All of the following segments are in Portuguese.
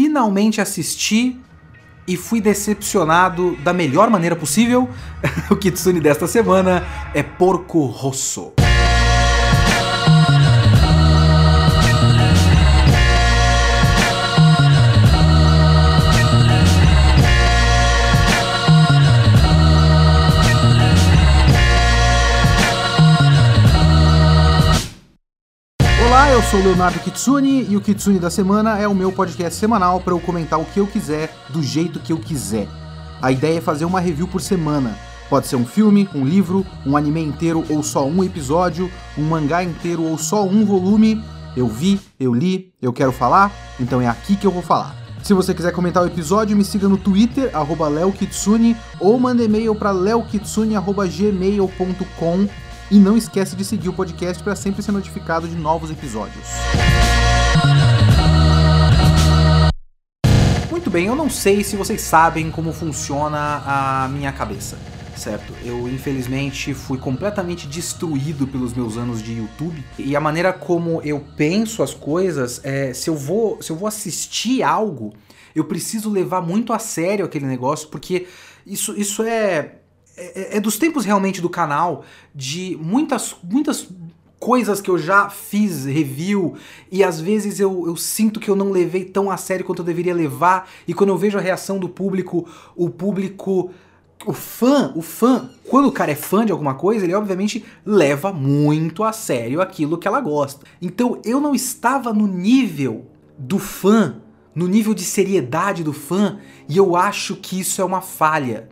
finalmente assisti e fui decepcionado da melhor maneira possível. o Kitsune desta semana é Porco Rosso. Olá, eu sou o Leonardo Kitsune e o Kitsune da Semana é o meu podcast semanal para eu comentar o que eu quiser, do jeito que eu quiser. A ideia é fazer uma review por semana. Pode ser um filme, um livro, um anime inteiro ou só um episódio, um mangá inteiro ou só um volume. Eu vi, eu li, eu quero falar, então é aqui que eu vou falar. Se você quiser comentar o episódio, me siga no Twitter, leokitsune, ou manda e-mail para leokitsune.gmail.com e não esquece de seguir o podcast para sempre ser notificado de novos episódios. Muito bem, eu não sei se vocês sabem como funciona a minha cabeça, certo? Eu infelizmente fui completamente destruído pelos meus anos de YouTube e a maneira como eu penso as coisas é se eu vou se eu vou assistir algo, eu preciso levar muito a sério aquele negócio porque isso, isso é é, é, dos tempos realmente do canal, de muitas, muitas coisas que eu já fiz review e às vezes eu, eu sinto que eu não levei tão a sério quanto eu deveria levar e quando eu vejo a reação do público, o público o fã, o fã, quando o cara é fã de alguma coisa, ele obviamente leva muito a sério aquilo que ela gosta. Então eu não estava no nível do fã, no nível de seriedade do fã, e eu acho que isso é uma falha.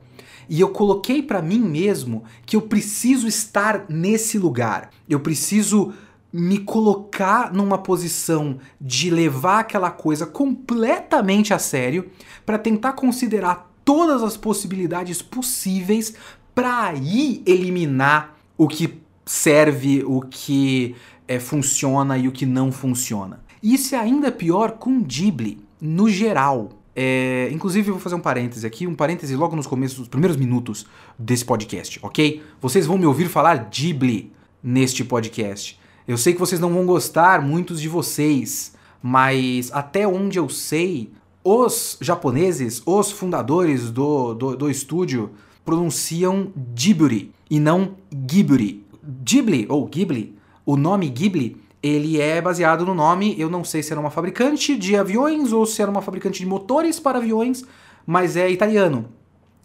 E eu coloquei para mim mesmo que eu preciso estar nesse lugar. Eu preciso me colocar numa posição de levar aquela coisa completamente a sério para tentar considerar todas as possibilidades possíveis para aí eliminar o que serve, o que é, funciona e o que não funciona. Isso é ainda pior com Ghibli, no geral. É, inclusive, eu vou fazer um parêntese aqui, um parêntese logo nos começos, primeiros minutos desse podcast, ok? Vocês vão me ouvir falar Ghibli neste podcast. Eu sei que vocês não vão gostar, muitos de vocês, mas até onde eu sei, os japoneses, os fundadores do, do, do estúdio, pronunciam Ghibli e não Ghibli. Ghibli ou Ghibli, o nome Ghibli ele é baseado no nome, eu não sei se era uma fabricante de aviões ou se era uma fabricante de motores para aviões, mas é italiano.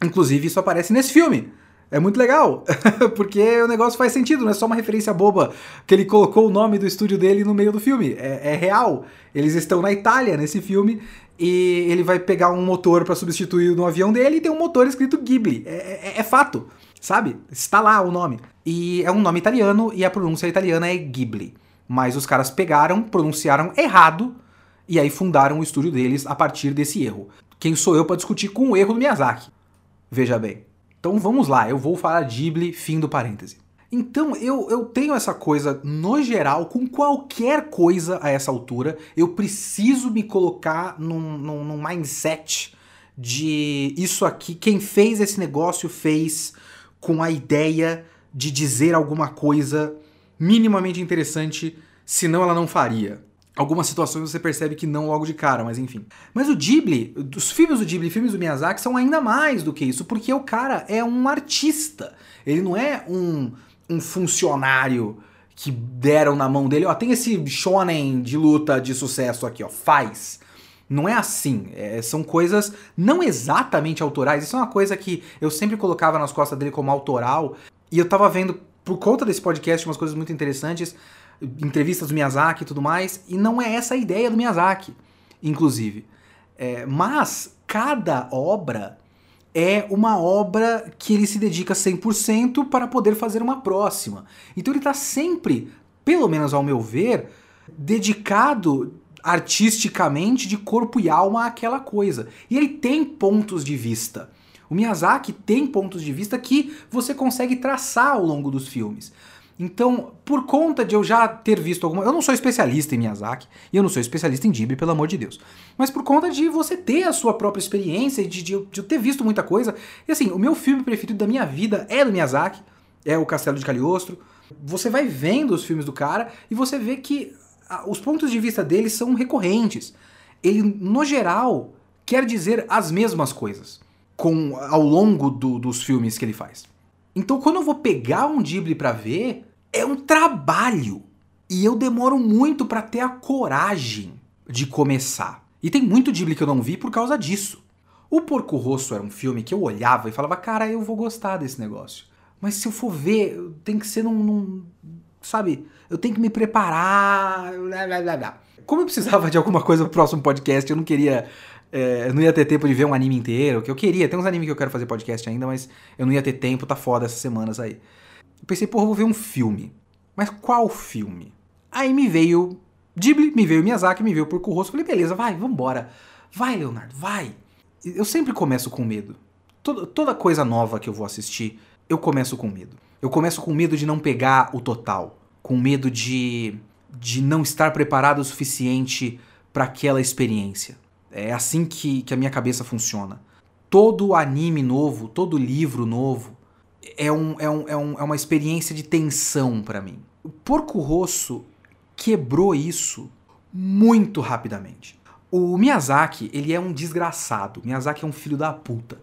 Inclusive, isso aparece nesse filme. É muito legal, porque o negócio faz sentido, não é só uma referência boba que ele colocou o nome do estúdio dele no meio do filme. É, é real. Eles estão na Itália nesse filme e ele vai pegar um motor para substituir no avião dele e tem um motor escrito Ghibli. É, é, é, fato, sabe? Está lá o nome. E é um nome italiano e a pronúncia italiana é Ghibli. Mas os caras pegaram, pronunciaram errado e aí fundaram o estúdio deles a partir desse erro. Quem sou eu para discutir com o erro do Miyazaki? Veja bem. Então vamos lá, eu vou falar Ghibli, fim do parêntese. Então eu, eu tenho essa coisa, no geral, com qualquer coisa a essa altura, eu preciso me colocar num, num, num mindset de isso aqui, quem fez esse negócio fez com a ideia de dizer alguma coisa minimamente interessante, senão ela não faria. Algumas situações você percebe que não logo de cara, mas enfim. Mas o Ghibli, os filmes do Ghibli, filmes do Miyazaki são ainda mais do que isso, porque o cara é um artista. Ele não é um, um funcionário que deram na mão dele, ó, tem esse shonen de luta de sucesso aqui, ó, faz. Não é assim. É, são coisas não exatamente autorais. Isso é uma coisa que eu sempre colocava nas costas dele como autoral. E eu tava vendo por conta desse podcast, umas coisas muito interessantes, entrevistas do Miyazaki e tudo mais, e não é essa a ideia do Miyazaki, inclusive. É, mas cada obra é uma obra que ele se dedica 100% para poder fazer uma próxima. Então ele está sempre, pelo menos ao meu ver, dedicado artisticamente de corpo e alma àquela coisa. E ele tem pontos de vista. O Miyazaki tem pontos de vista que você consegue traçar ao longo dos filmes. Então, por conta de eu já ter visto alguma. Eu não sou especialista em Miyazaki e eu não sou especialista em Ghibli, pelo amor de Deus. Mas por conta de você ter a sua própria experiência de, de, de eu ter visto muita coisa. E assim, o meu filme preferido da minha vida é do Miyazaki, é o Castelo de Cagliostro. Você vai vendo os filmes do cara e você vê que os pontos de vista dele são recorrentes. ele, no geral, quer dizer as mesmas coisas com ao longo do, dos filmes que ele faz. Então, quando eu vou pegar um Ghibli para ver, é um trabalho. E eu demoro muito para ter a coragem de começar. E tem muito Ghibli que eu não vi por causa disso. O Porco Rosso era um filme que eu olhava e falava, cara, eu vou gostar desse negócio. Mas se eu for ver, tem que ser num. num sabe? Eu tenho que me preparar. Blá, blá, blá, blá. Como eu precisava de alguma coisa pro próximo podcast, eu não queria. É, eu não ia ter tempo de ver um anime inteiro, que eu queria. Tem uns animes que eu quero fazer podcast ainda, mas eu não ia ter tempo, tá foda essas semanas aí. Eu pensei, porra, eu vou ver um filme. Mas qual filme? Aí me veio Ghibli, me veio Miyazaki, me veio Porco Rosso. Falei, beleza, vai, vambora. Vai, Leonardo, vai. Eu sempre começo com medo. Toda, toda coisa nova que eu vou assistir, eu começo com medo. Eu começo com medo de não pegar o total. Com medo de, de não estar preparado o suficiente para aquela experiência. É assim que, que a minha cabeça funciona. Todo anime novo, todo livro novo, é, um, é, um, é, um, é uma experiência de tensão para mim. O Porco Rosso quebrou isso muito rapidamente. O Miyazaki, ele é um desgraçado. Miyazaki é um filho da puta.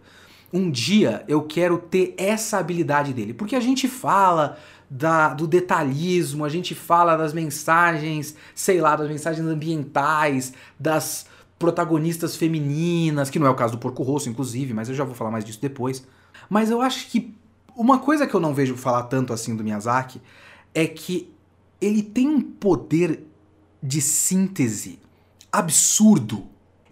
Um dia eu quero ter essa habilidade dele, porque a gente fala da, do detalhismo, a gente fala das mensagens, sei lá, das mensagens ambientais, das protagonistas femininas, que não é o caso do Porco Rosso, inclusive, mas eu já vou falar mais disso depois. Mas eu acho que uma coisa que eu não vejo falar tanto assim do Miyazaki é que ele tem um poder de síntese absurdo.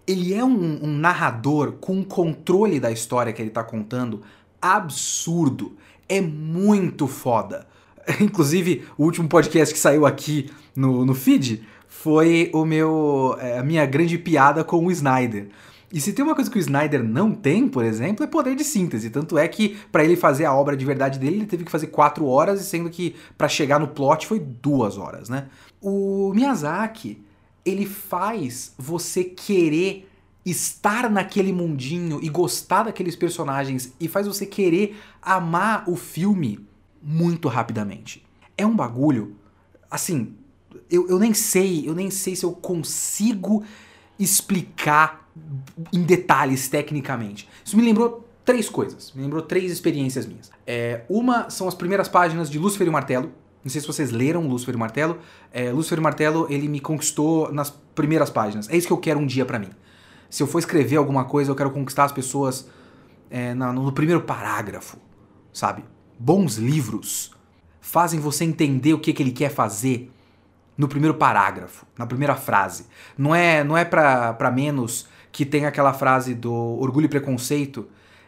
Ele é um, um narrador com um controle da história que ele tá contando absurdo. É muito foda. Inclusive, o último podcast que saiu aqui no, no feed foi o meu é, a minha grande piada com o Snyder. E se tem uma coisa que o Snyder não tem, por exemplo, é poder de síntese. Tanto é que para ele fazer a obra de verdade dele, ele teve que fazer quatro horas, sendo que para chegar no plot foi duas horas, né? O Miyazaki, ele faz você querer estar naquele mundinho e gostar daqueles personagens e faz você querer amar o filme muito rapidamente. É um bagulho, assim, eu, eu nem sei, eu nem sei se eu consigo explicar em detalhes tecnicamente. Isso me lembrou três coisas, me lembrou três experiências minhas. É, uma são as primeiras páginas de Lúcifer e Martelo, não sei se vocês leram Lúcifer e Martelo. É, Lúcifer e Martelo, ele me conquistou nas primeiras páginas. É isso que eu quero um dia para mim. Se eu for escrever alguma coisa, eu quero conquistar as pessoas é, na, no primeiro parágrafo, sabe? Bons livros fazem você entender o que, que ele quer fazer no primeiro parágrafo, na primeira frase. Não é, não é pra, menos que tem aquela frase do orgulho e preconceito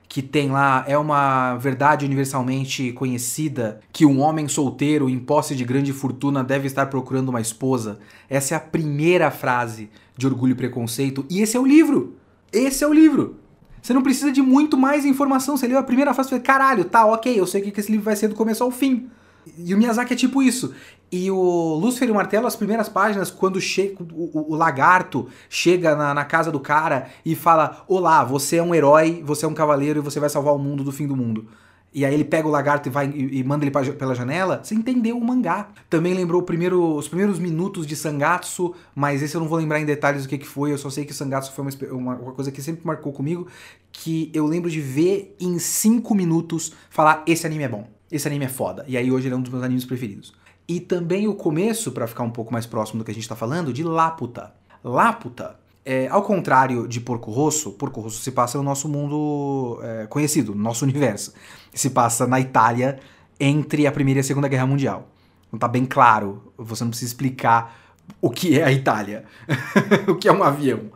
que tem lá é uma verdade universalmente conhecida que um homem solteiro em posse de grande fortuna deve estar procurando uma esposa. Essa é a primeira frase de Orgulho e Preconceito e esse é o livro. Esse é o livro. Você não precisa de muito mais informação. Você leu a primeira frase e fala, caralho, tá, ok, eu sei o que esse livro vai ser do começo ao fim. E o Miyazaki é tipo isso. E o Lúcifer e o Martelo, as primeiras páginas, quando chega, o, o, lagarto chega na, na, casa do cara e fala: Olá, você é um herói, você é um cavaleiro e você vai salvar o mundo do fim do mundo. E aí ele pega o lagarto e vai e, e manda ele pra, pela janela, você entendeu o mangá. Também lembrou primeiro, os primeiros minutos de Sangatsu, mas esse eu não vou lembrar em detalhes o que, que foi, eu só sei que Sangatsu foi uma, uma, coisa que sempre marcou comigo, que eu lembro de ver em cinco minutos falar, esse anime é bom esse anime é foda. E aí hoje ele é um dos meus animes preferidos. E também o começo, para ficar um pouco mais próximo do que a gente tá falando, de Laputa. Laputa, é, ao contrário de Porco Rosso, Porco Rosso se passa no nosso mundo é, conhecido, no nosso universo. Se passa na Itália entre a Primeira e a Segunda Guerra Mundial. Não tá bem claro, você não precisa explicar o que é a Itália, o que é um avião.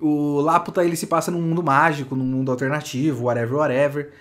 O Laputa ele se passa num mundo mágico, num mundo alternativo, whatever, whatever.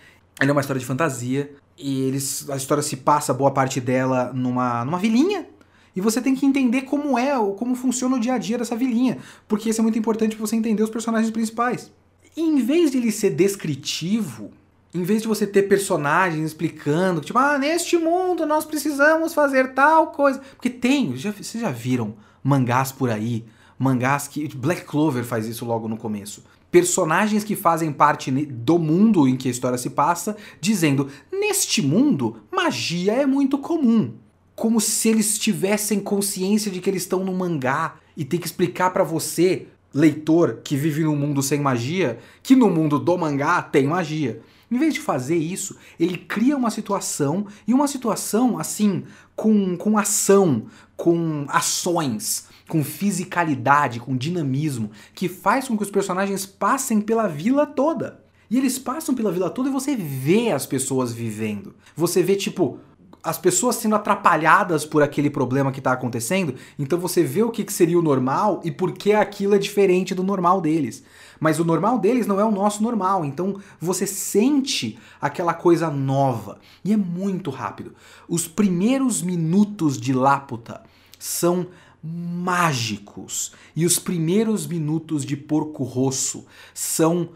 Ele é uma história de fantasia. E eles, a história se passa boa parte dela numa, numa vilinha. E você tem que entender como é, como funciona o dia a dia dessa vilinha. Porque isso é muito importante para você entender os personagens principais. E em vez de ele ser descritivo, em vez de você ter personagens explicando, tipo, ah, neste mundo nós precisamos fazer tal coisa. Porque tem, já, vocês já viram mangás por aí, mangás que. Black Clover faz isso logo no começo personagens que fazem parte do mundo em que a história se passa, dizendo: neste mundo, magia é muito comum. Como se eles tivessem consciência de que eles estão no mangá e tem que explicar para você leitor que vive num mundo sem magia que no mundo do mangá tem magia. Em vez de fazer isso, ele cria uma situação e uma situação assim com, com ação, com ações, com fisicalidade, com dinamismo, que faz com que os personagens passem pela vila toda. E eles passam pela vila toda e você vê as pessoas vivendo. Você vê, tipo, as pessoas sendo atrapalhadas por aquele problema que está acontecendo, então você vê o que, que seria o normal e por que aquilo é diferente do normal deles. Mas o normal deles não é o nosso normal, então você sente aquela coisa nova. E é muito rápido. Os primeiros minutos de Laputa são mágicos. E os primeiros minutos de Porco Rosso são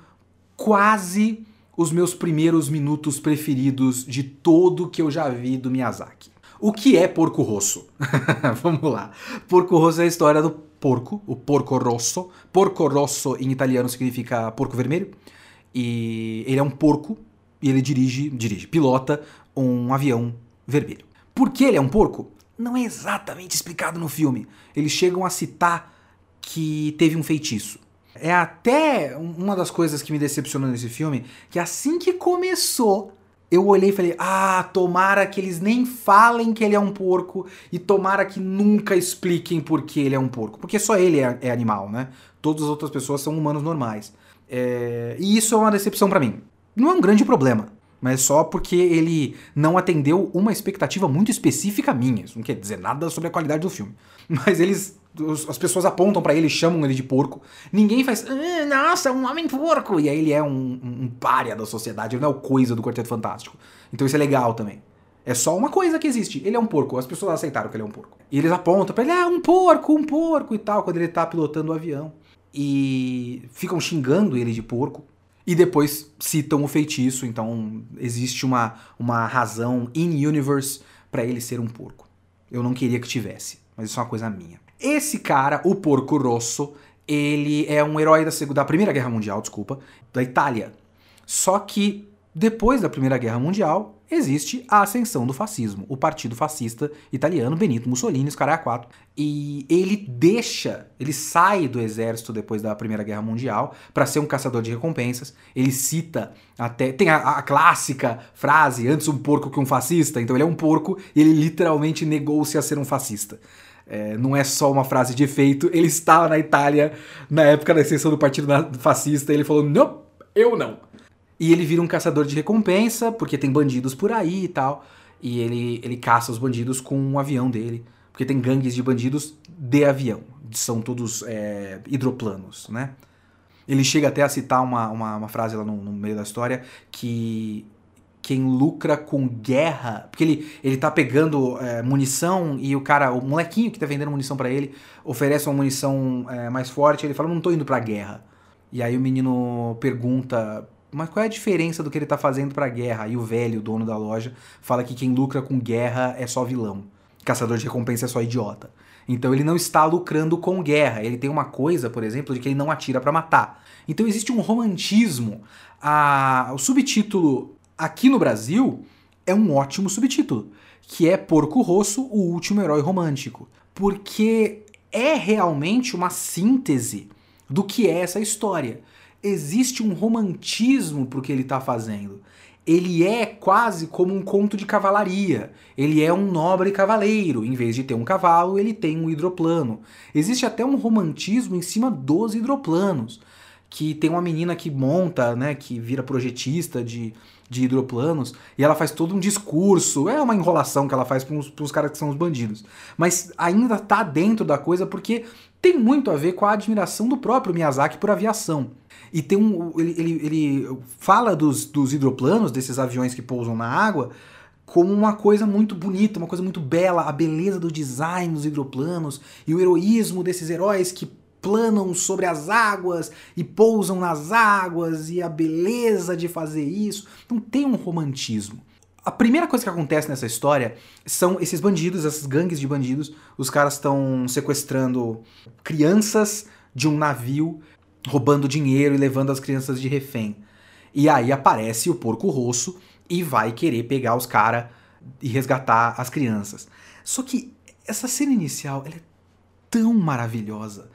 quase os meus primeiros minutos preferidos de todo que eu já vi do Miyazaki. O que é Porco Rosso? Vamos lá. Porco Rosso é a história do porco, o Porco Rosso. Porco Rosso em italiano significa porco vermelho. E ele é um porco e ele dirige, dirige, pilota um avião vermelho. Por que ele é um porco? Não é exatamente explicado no filme. Eles chegam a citar que teve um feitiço. É até uma das coisas que me decepcionou nesse filme, que assim que começou, eu olhei e falei: "Ah, tomara que eles nem falem que ele é um porco e tomara que nunca expliquem por que ele é um porco, porque só ele é, é animal, né? Todas as outras pessoas são humanos normais. É... E isso é uma decepção para mim. Não é um grande problema, mas só porque ele não atendeu uma expectativa muito específica minha. Isso não quer dizer nada sobre a qualidade do filme. Mas eles as pessoas apontam para ele, chamam ele de porco. Ninguém faz, ah, nossa, um homem porco. E aí ele é um, um, párea da sociedade, ele não é o coisa do Quarteto Fantástico. Então isso é legal também. É só uma coisa que existe. Ele é um porco. As pessoas aceitaram que ele é um porco. E eles apontam pra ele, ah, um porco, um porco e tal, quando ele tá pilotando o avião. E ficam xingando ele de porco. E depois citam o feitiço. Então existe uma, uma razão in-universe para ele ser um porco. Eu não queria que tivesse, mas isso é uma coisa minha. Esse cara, o Porco Rosso, ele é um herói da, da Primeira Guerra Mundial, desculpa, da Itália. Só que depois da Primeira Guerra Mundial, existe a ascensão do fascismo, o partido fascista italiano, Benito Mussolini, os caras quatro. E ele deixa, ele sai do exército depois da Primeira Guerra Mundial para ser um caçador de recompensas. Ele cita até. Tem a, a, clássica frase: antes um porco que um fascista. Então ele é um porco e ele literalmente negou-se a ser um fascista. É, não é só uma frase de efeito. Ele estava na Itália na época da exceção do partido fascista e ele falou: não, eu não. E ele vira um caçador de recompensa, porque tem bandidos por aí e tal. E ele, ele caça os bandidos com um avião dele. Porque tem gangues de bandidos de avião. São todos é, hidroplanos, né? Ele chega até a citar uma, uma, uma frase lá no, no meio da história que quem lucra com guerra, porque ele, ele tá pegando é, munição e o cara, o molequinho que tá vendendo munição para ele, oferece uma munição é, mais forte, ele fala, não tô indo pra guerra. E aí o menino pergunta, mas qual é a diferença do que ele tá fazendo pra guerra? E o velho, o dono da loja, fala que quem lucra com guerra é só vilão. Caçador de recompensa é só idiota. Então ele não está lucrando com guerra. Ele tem uma coisa, por exemplo, de que ele não atira para matar. Então existe um romantismo. A... O subtítulo aqui no Brasil é um ótimo subtítulo, que é Porco Rosso, o último herói romântico, porque é realmente uma síntese do que é essa história. Existe um romantismo pro que ele está fazendo. Ele é quase como um conto de cavalaria. Ele é um nobre cavaleiro. Em vez de ter um cavalo, ele tem um hidroplano. Existe até um romantismo em cima dos hidroplanos. Que tem uma menina que monta, né, que vira projetista de, de hidroplanos, e ela faz todo um discurso, é uma enrolação que ela faz para os caras que são os bandidos. Mas ainda tá dentro da coisa porque tem muito a ver com a admiração do próprio Miyazaki por aviação. E tem um. Ele, ele, ele fala dos, dos hidroplanos, desses aviões que pousam na água, como uma coisa muito bonita, uma coisa muito bela, a beleza do design dos hidroplanos e o heroísmo desses heróis que planam sobre as águas e pousam nas águas e a beleza de fazer isso. Então tem um romantismo. A primeira coisa que acontece nessa história são esses bandidos, essas gangues de bandidos. Os caras estão sequestrando crianças de um navio, roubando dinheiro e levando as crianças de refém. E aí aparece o porco rosso e vai querer pegar os caras e resgatar as crianças. Só que essa cena inicial é tão maravilhosa,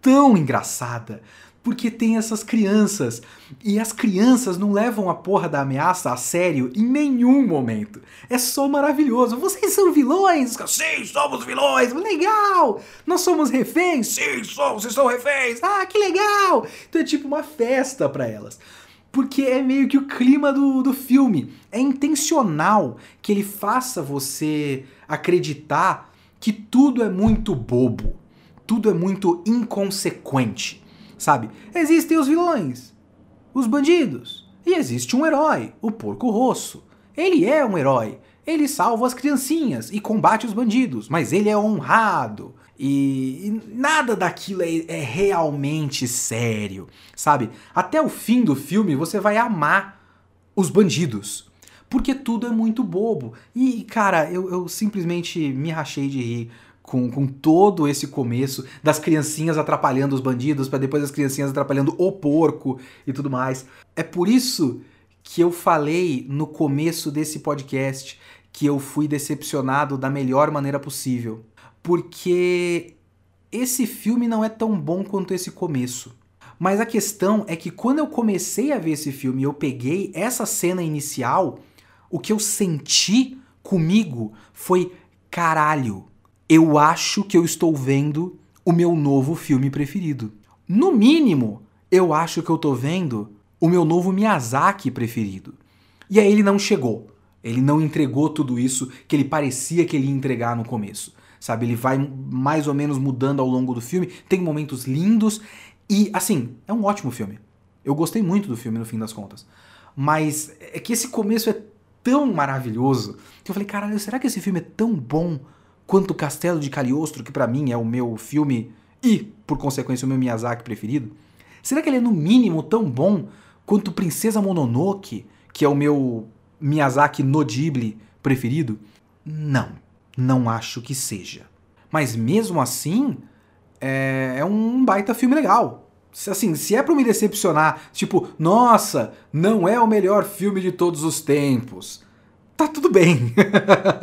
tão engraçada porque tem essas crianças. E as crianças não levam a porra da ameaça a sério em nenhum momento. É só maravilhoso. Vocês são vilões? Sim, somos vilões. Legal! Nós somos reféns? Sim, somos, vocês são reféns. Ah, que legal! Então é tipo uma festa para elas. Porque é meio que o clima do, do filme. É intencional que ele faça você acreditar que tudo é muito bobo. Tudo é muito inconsequente sabe? Existem os vilões, os bandidos, e existe um herói, o Porco Rosso. Ele é um herói, ele salva as criancinhas e combate os bandidos, mas ele é honrado. E, e nada daquilo é, é realmente sério, sabe? Até o fim do filme você vai amar os bandidos porque tudo é muito bobo. E, cara, eu, eu simplesmente me rachei de rir com, com todo esse começo das criancinhas atrapalhando os bandidos, para depois as criancinhas atrapalhando o porco e tudo mais. É por isso que eu falei no começo desse podcast que eu fui decepcionado da melhor maneira possível. Porque esse filme não é tão bom quanto esse começo. Mas a questão é que quando eu comecei a ver esse filme eu peguei essa cena inicial, o que eu senti comigo foi caralho eu acho que eu estou vendo o meu novo filme preferido. No mínimo, eu acho que eu estou vendo o meu novo Miyazaki preferido. E aí ele não chegou. Ele não entregou tudo isso que ele parecia que ele ia entregar no começo. Sabe, ele vai mais ou menos mudando ao longo do filme, tem momentos lindos e assim, é um ótimo filme. Eu gostei muito do filme no fim das contas. Mas é que esse começo é tão maravilhoso que eu falei, caralho, será que esse filme é tão bom quanto Castelo de Cagliostro, que para mim é o meu filme e, por consequência, o meu Miyazaki preferido? Será que ele é no mínimo tão bom quanto Princesa Mononoke, que é o meu Miyazaki no Ghibli preferido? Não, não acho que seja. Mas mesmo assim, é, é um baita filme legal. Assim, se é para me decepcionar, tipo, nossa, não é o melhor filme de todos os tempos tá tudo bem.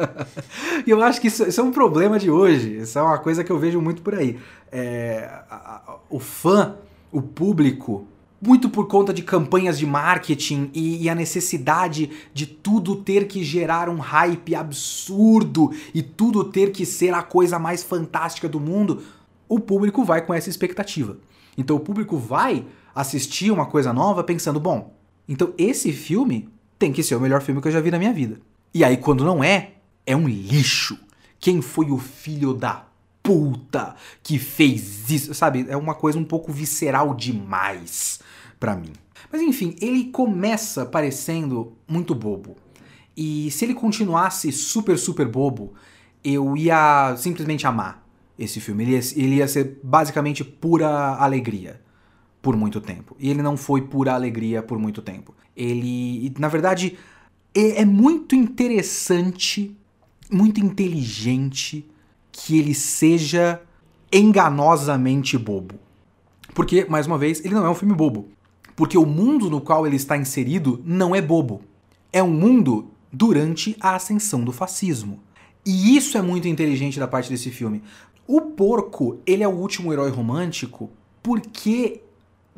e eu acho que isso, isso, é um problema de hoje. Isso é uma coisa que eu vejo muito por aí. É, a, a, o fã, o público, muito por conta de campanhas de marketing e, e, a necessidade de tudo ter que gerar um hype absurdo e tudo ter que ser a coisa mais fantástica do mundo, o público vai com essa expectativa. Então o público vai assistir uma coisa nova pensando, bom, então esse filme tem que ser o melhor filme que eu já vi na minha vida. E aí, quando não é, é um lixo. Quem foi o filho da puta que fez isso? Sabe? É uma coisa um pouco visceral demais para mim. Mas enfim, ele começa parecendo muito bobo. E se ele continuasse super, super bobo, eu ia simplesmente amar esse filme. Ele ia, ele ia ser basicamente pura alegria por muito tempo. E ele não foi pura alegria por muito tempo. Ele, na verdade, é, é muito interessante, muito inteligente que ele seja enganosamente bobo. Porque, mais uma vez, ele não é um filme bobo. Porque o mundo no qual ele está inserido não é bobo. É um mundo durante a ascensão do fascismo. E isso é muito inteligente da parte desse filme. O porco, ele é o último herói romântico porque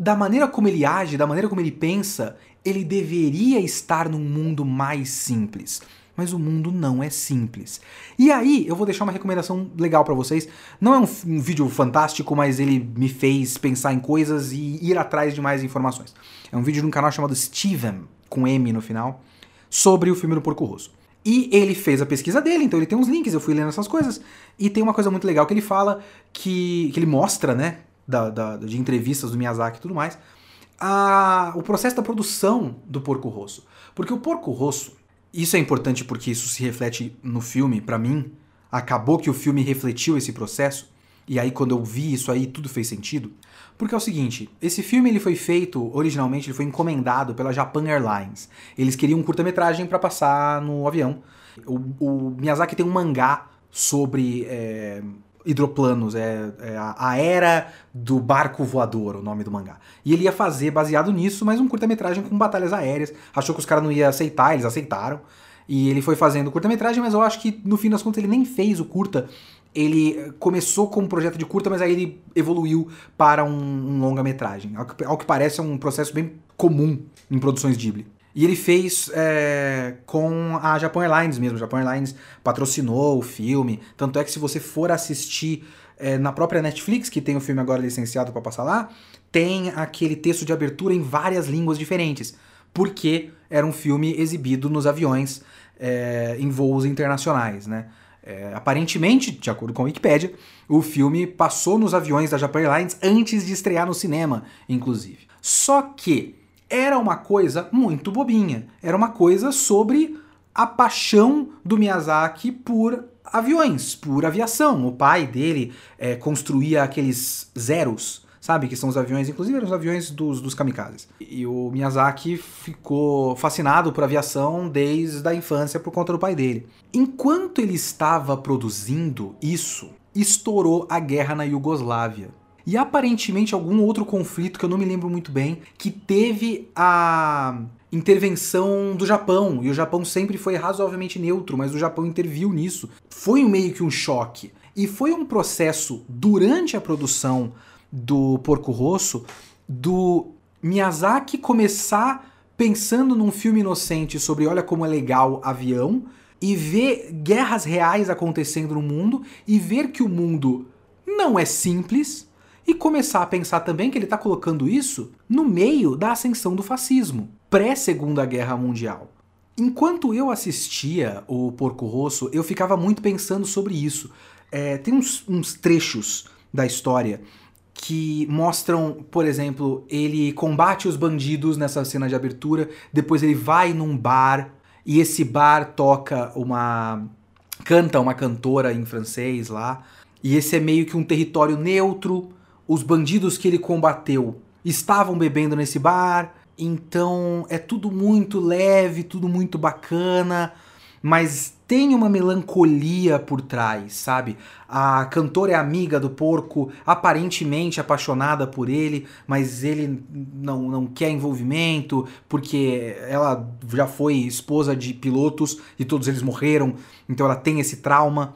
da maneira como ele age, da maneira como ele pensa, ele deveria estar num mundo mais simples. Mas o mundo não é simples. E aí, eu vou deixar uma recomendação legal para vocês. Não é um, um, vídeo fantástico, mas ele me fez pensar em coisas e ir atrás de mais informações. É um vídeo de um canal chamado Steven, com M no final, sobre o filme do Porco Rosso. E ele fez a pesquisa dele, então ele tem uns links, eu fui lendo essas coisas. E tem uma coisa muito legal que ele fala, que, que ele mostra, né? Da, da, de entrevistas do Miyazaki e tudo mais, a, o processo da produção do Porco Rosso. Porque o Porco Rosso, isso é importante porque isso se reflete no filme, para mim, acabou que o filme refletiu esse processo, e aí quando eu vi isso aí tudo fez sentido. Porque é o seguinte, esse filme ele foi feito, originalmente ele foi encomendado pela Japan Airlines. Eles queriam um curta-metragem para passar no avião. O, o, Miyazaki tem um mangá sobre é, hidroplanos, é, é, a era do barco voador, o nome do mangá. E ele ia fazer baseado nisso, mas um curta-metragem com batalhas aéreas. Achou que os caras não iam aceitar, eles aceitaram. E ele foi fazendo curta-metragem, mas eu acho que no fim das contas ele nem fez o curta. ele começou como um projeto de curta, mas aí ele evoluiu para um, um longa-metragem. Ao, ao, que parece é um processo bem comum em produções Ghibli. E ele fez é, com a Japan Airlines mesmo. A Japan Airlines patrocinou o filme. Tanto é que se você for assistir é, na própria Netflix, que tem o filme agora licenciado para passar lá, tem aquele texto de abertura em várias línguas diferentes. Porque era um filme exibido nos aviões é, em voos internacionais, né? É, aparentemente, de acordo com a Wikipedia, o filme passou nos aviões da Japan Airlines antes de estrear no cinema, inclusive. Só que era uma coisa muito bobinha. Era uma coisa sobre a paixão do Miyazaki por aviões, por aviação. O pai dele é, construía aqueles zeros sabe? Que são os aviões, inclusive eram os aviões dos, dos kamikazes. E o Miyazaki ficou fascinado por aviação desde a infância por conta do pai dele. Enquanto ele estava produzindo isso, estourou a guerra na Iugoslávia. E aparentemente algum outro conflito que eu não me lembro muito bem, que teve a intervenção do Japão. E o Japão sempre foi razoavelmente neutro, mas o Japão interviu nisso. Foi meio que um choque. E foi um processo durante a produção do Porco Rosso, do Miyazaki começar pensando num filme inocente sobre olha como é legal avião e ver guerras reais acontecendo no mundo e ver que o mundo não é simples e começar a pensar também que ele está colocando isso no meio da ascensão do fascismo, pré-segunda guerra mundial. Enquanto eu assistia o Porco Rosso, eu ficava muito pensando sobre isso. É, tem uns, uns trechos da história que mostram, por exemplo, ele combate os bandidos nessa cena de abertura, depois ele vai num bar e esse bar toca uma canta uma cantora em francês lá, e esse é meio que um território neutro. Os bandidos que ele combateu estavam bebendo nesse bar, então é tudo muito leve, tudo muito bacana mas tem uma melancolia por trás, sabe? A cantora é amiga do porco, aparentemente apaixonada por ele, mas ele não, não quer envolvimento, porque ela já foi esposa de pilotos e todos eles morreram, então ela tem esse trauma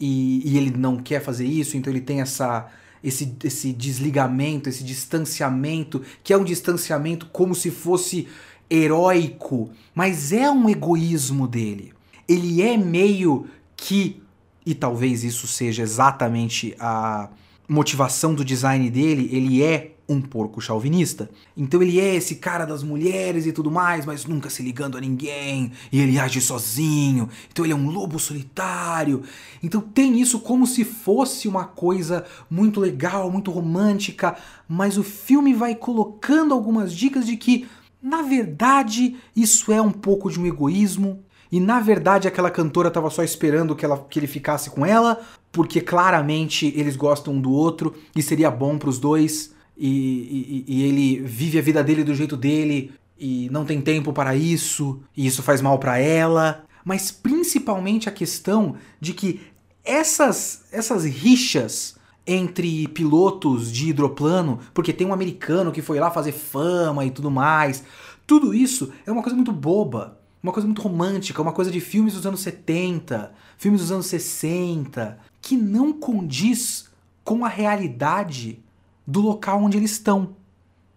e, e ele não quer fazer isso, então ele tem essa. Esse, esse desligamento, esse distanciamento, que é um distanciamento como se fosse heróico, mas é um egoísmo dele. Ele é meio que, e talvez isso seja exatamente a motivação do design dele, ele é um porco chauvinista. Então ele é esse cara das mulheres e tudo mais, mas nunca se ligando a ninguém, e ele age sozinho. Então ele é um lobo solitário. Então tem isso como se fosse uma coisa muito legal, muito romântica, mas o filme vai colocando algumas dicas de que na verdade, isso é um pouco de um egoísmo, e na verdade aquela cantora estava só esperando que, ela, que ele ficasse com ela, porque claramente eles gostam um do outro e seria bom para os dois. E, e, ele vive a vida dele do jeito dele e não tem tempo para isso, e isso faz mal para ela. Mas principalmente a questão de que essas, essas rixas entre pilotos de hidroplano, porque tem um americano que foi lá fazer fama e tudo mais, tudo isso é uma coisa muito boba uma coisa muito romântica, uma coisa de filmes dos anos 70, filmes dos anos 60, que não condiz com a realidade do local onde eles estão.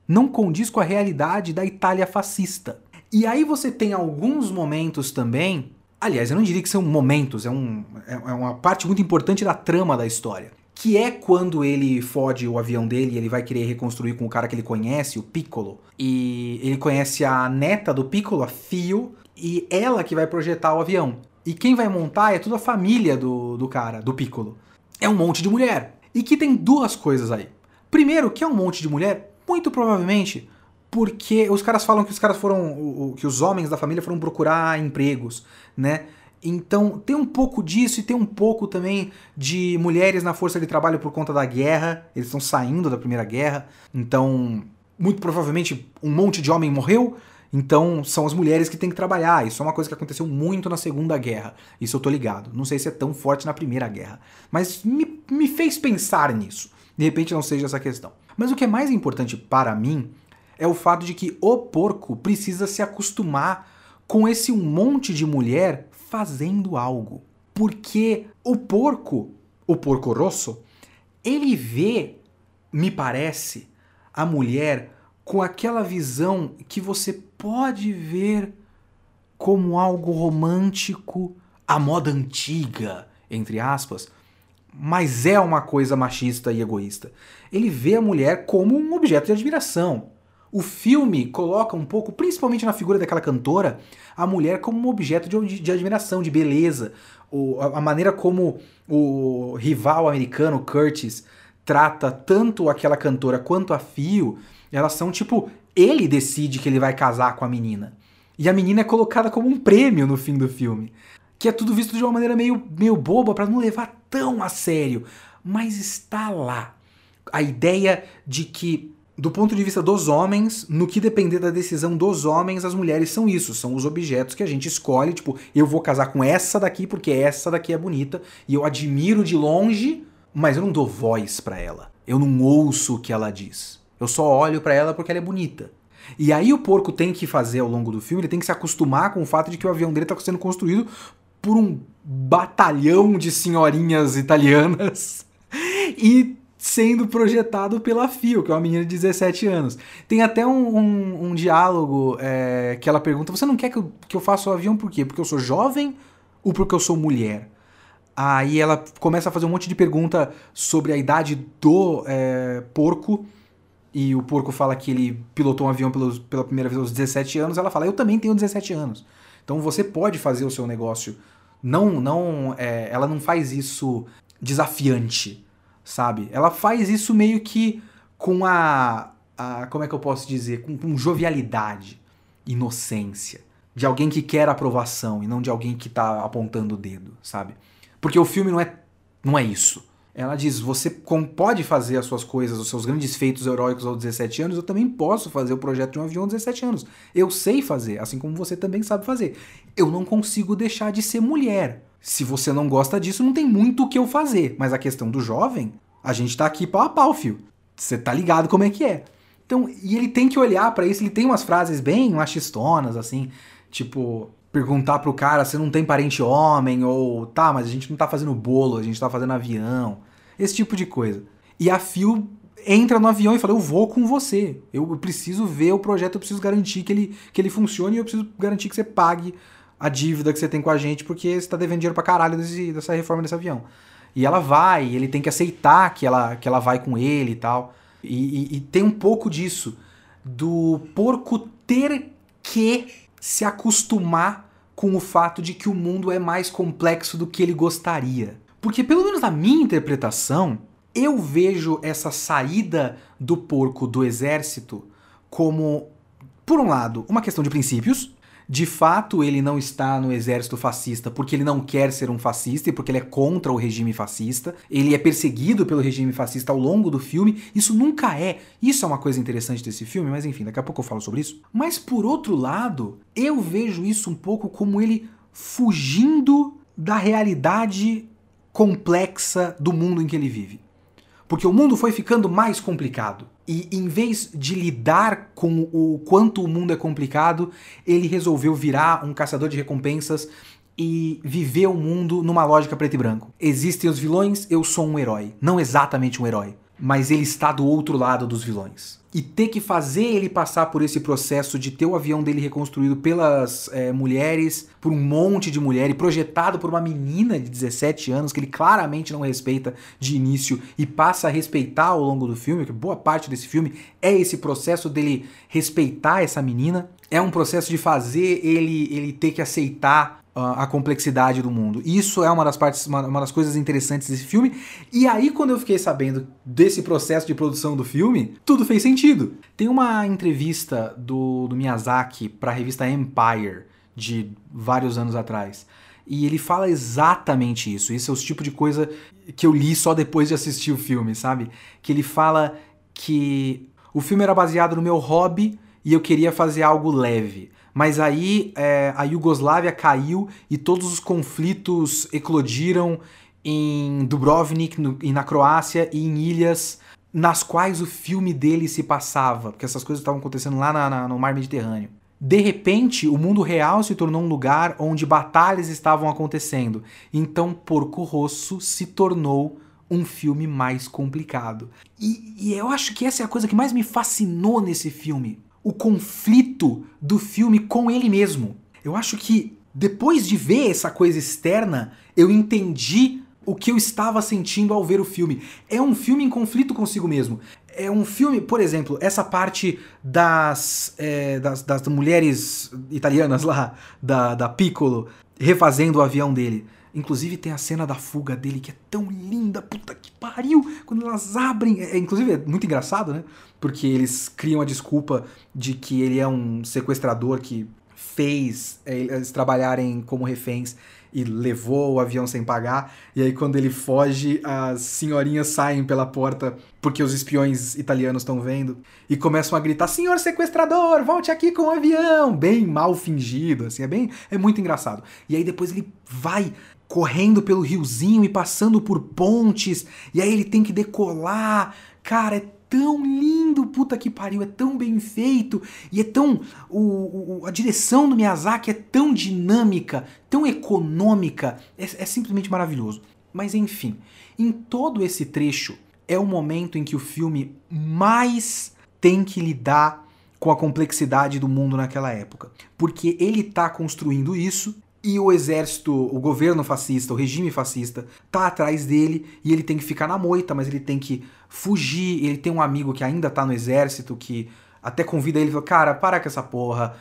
Não condiz com a realidade da Itália fascista. E aí você tem alguns momentos também. Aliás, eu não diria que são momentos, é, um, é, é uma parte muito importante da trama da história. Que é quando ele fode o avião dele e ele vai querer reconstruir com o cara que ele conhece, o Piccolo. E ele conhece a neta do Piccolo, a Fio, e ela que vai projetar o avião. E quem vai montar é toda a família do, do cara, do Piccolo. É um monte de mulher. E que tem duas coisas aí. Primeiro, que é um monte de mulher, muito provavelmente porque os caras falam que os caras foram. que os homens da família foram procurar empregos, né? Então tem um pouco disso e tem um pouco também de mulheres na força de trabalho por conta da guerra. Eles estão saindo da primeira guerra. Então, muito provavelmente um monte de homem morreu, então, são as mulheres que têm que trabalhar. Isso é uma coisa que aconteceu muito na Segunda Guerra. Isso eu tô ligado. Não sei se é tão forte na Primeira Guerra. Mas me, me fez pensar nisso. De repente não seja essa questão. Mas o que é mais importante para mim é o fato de que o porco precisa se acostumar com esse um monte de mulher fazendo algo. Porque o porco o Porco Rosso, ele vê, me parece, a mulher com aquela visão que você pode ver como algo romântico, a moda antiga, entre aspas, mas é uma coisa machista e egoísta. Ele vê a mulher como um objeto de admiração. O filme coloca um pouco, principalmente na figura daquela cantora, a mulher como um objeto de, de admiração, de beleza. O, a, a, maneira como o rival americano, Curtis, trata tanto aquela cantora quanto a Fio, elas são tipo. Ele decide que ele vai casar com a menina. E a menina é colocada como um prêmio no fim do filme. Que é tudo visto de uma maneira meio, meio boba para não levar tão a sério. Mas está lá. A ideia de que do ponto de vista dos homens, no que depender da decisão dos homens, as mulheres são isso, são os objetos que a gente escolhe, tipo, eu vou casar com essa daqui porque essa daqui é bonita e eu admiro de longe, mas eu não dou voz para ela. Eu não ouço o que ela diz. Eu só olho para ela porque ela é bonita. E aí o porco tem que fazer ao longo do filme, ele tem que se acostumar com o fato de que o avião dele está sendo construído por um batalhão de senhorinhas italianas e sendo projetado pela Fio, que é uma menina de 17 anos. Tem até um, um, um diálogo é, que ela pergunta: Você não quer que eu, que eu faça o avião por quê? Porque eu sou jovem ou porque eu sou mulher? Aí ela começa a fazer um monte de pergunta sobre a idade do é, porco. E o porco fala que ele pilotou um avião pelos, pela primeira vez aos 17 anos. Ela fala: Eu também tenho 17 anos. Então você pode fazer o seu negócio. Não, não, é, ela não faz isso desafiante sabe? Ela faz isso meio que com a, a como é que eu posso dizer, com, com jovialidade, inocência, de alguém que quer aprovação e não de alguém que tá apontando o dedo, sabe? Porque o filme não é não é isso. Ela diz: você pode fazer as suas coisas, os seus grandes feitos heróicos aos 17 anos, eu também posso fazer o projeto de um avião aos 17 anos. Eu sei fazer, assim como você também sabe fazer. Eu não consigo deixar de ser mulher. Se você não gosta disso, não tem muito o que eu fazer. Mas a questão do jovem, a gente tá aqui pau a pau, fio. Você tá ligado como é que é. Então, e ele tem que olhar para isso, ele tem umas frases bem machistonas, assim, tipo, perguntar pro cara se não tem parente homem, ou tá, mas a gente não tá fazendo bolo, a gente tá fazendo avião. Esse tipo de coisa. E a Fio entra no avião e fala: Eu vou com você. Eu preciso ver o projeto, eu preciso garantir que ele, que ele funcione e eu preciso garantir que você pague a dívida que você tem com a gente, porque você tá devendo dinheiro pra caralho desse, dessa reforma desse avião. E ela vai, ele tem que aceitar que ela, que ela vai com ele e tal. E, e, e tem um pouco disso, do porco ter que se acostumar com o fato de que o mundo é mais complexo do que ele gostaria. Porque, pelo menos na minha interpretação, eu vejo essa saída do porco do exército como, por um lado, uma questão de princípios, de fato ele não está no exército fascista porque ele não quer ser um fascista e porque ele é contra o regime fascista. Ele é perseguido pelo regime fascista ao longo do filme. Isso nunca é. Isso é uma coisa interessante desse filme, mas enfim, daqui a pouco eu falo sobre isso. Mas por outro lado, eu vejo isso um pouco como ele fugindo da realidade complexa do mundo em que ele vive. Porque o mundo foi ficando mais complicado. E em vez de lidar com o quanto o mundo é complicado, ele resolveu virar um caçador de recompensas e viver o mundo numa lógica preto e branco. Existem os vilões, eu sou um herói. Não exatamente um herói, mas ele está do outro lado dos vilões. E ter que fazer ele passar por esse processo de ter o avião dele reconstruído pelas é, mulheres, por um monte de mulheres, projetado por uma menina de 17 anos que ele claramente não respeita de início e passa a respeitar ao longo do filme, que boa parte desse filme é esse processo dele respeitar essa menina, é um processo de fazer ele ele ter que aceitar a complexidade do mundo. Isso é uma das partes, uma, uma, das coisas interessantes desse filme. E aí, quando eu fiquei sabendo desse processo de produção do filme, tudo fez sentido. Tem uma entrevista do, do Miyazaki para a revista Empire de vários anos atrás. E ele fala exatamente isso. Isso é o tipo de coisa que eu li só depois de assistir o filme, sabe? Que ele fala que o filme era baseado no meu hobby e eu queria fazer algo leve. Mas aí é, a Iugoslávia caiu e todos os conflitos eclodiram em Dubrovnik no, e na Croácia e em ilhas nas quais o filme dele se passava, porque essas coisas estavam acontecendo lá na, na, no mar Mediterrâneo. De repente, o mundo real se tornou um lugar onde batalhas estavam acontecendo. Então, Porco Rosso se tornou um filme mais complicado. E, e, eu acho que essa é a coisa que mais me fascinou nesse filme. O conflito do filme com ele mesmo. Eu acho que depois de ver essa coisa externa, eu entendi o que eu estava sentindo ao ver o filme. É um filme em conflito consigo mesmo. É um filme, por exemplo, essa parte das, é, das, das, mulheres italianas lá, da, da Piccolo, refazendo o avião dele. Inclusive tem a cena da fuga dele que é tão linda, puta que pariu! Quando elas abrem. É, inclusive é muito engraçado, né? Porque eles criam a desculpa de que ele é um sequestrador que fez é, eles trabalharem como reféns e levou o avião sem pagar. E aí, quando ele foge, as senhorinhas saem pela porta porque os espiões italianos estão vendo e começam a gritar: Senhor sequestrador, volte aqui com o avião! Bem mal fingido, assim, é bem. É muito engraçado. E aí, depois ele vai correndo pelo riozinho e passando por pontes, e aí ele tem que decolar. Cara, é tão lindo, puta que pariu, é tão bem feito e é tão. O, o a direção do Miyazaki é tão dinâmica, tão econômica, é, é simplesmente maravilhoso. Mas enfim, em todo esse trecho é o momento em que o filme mais tem que lidar com a complexidade do mundo naquela época. Porque ele está construindo isso e o exército, o governo fascista, o regime fascista, tá atrás dele e ele tem que ficar na moita, mas ele tem que fugir. Ele tem um amigo que ainda tá no exército que até convida ele e fala: Cara, para com essa porra,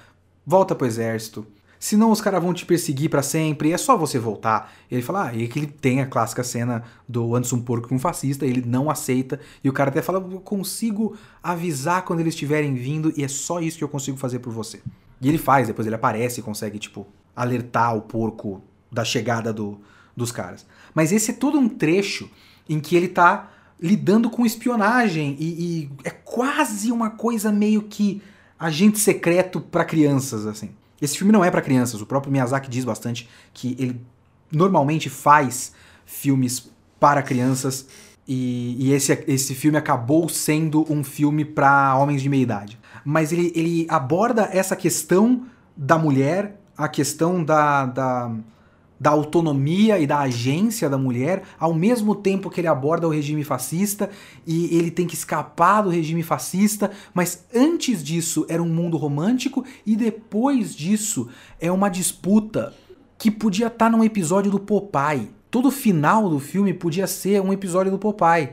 volta pro exército. Senão os caras vão te perseguir para sempre, é só você voltar. Ele fala, ah, e que ele tem a clássica cena do Anderson Porco com um fascista, ele não aceita, e o cara até fala, eu consigo avisar quando eles estiverem vindo, e é só isso que eu consigo fazer por você. E ele faz, depois ele aparece e consegue, tipo, alertar o porco da chegada do, dos caras. Mas esse é todo um trecho em que ele tá lidando com espionagem e, e é quase uma coisa meio que agente secreto para crianças, assim. Esse filme não é para crianças, o próprio Miyazaki diz bastante que ele normalmente faz filmes para crianças e, e esse, esse filme acabou sendo um filme para homens de meia idade. Mas ele, ele aborda essa questão da mulher a questão da, da, da autonomia e da agência da mulher, ao mesmo tempo que ele aborda o regime fascista e ele tem que escapar do regime fascista, mas antes disso era um mundo romântico e depois disso é uma disputa que podia estar tá num episódio do Popeye. Todo final do filme podia ser um episódio do Popeye.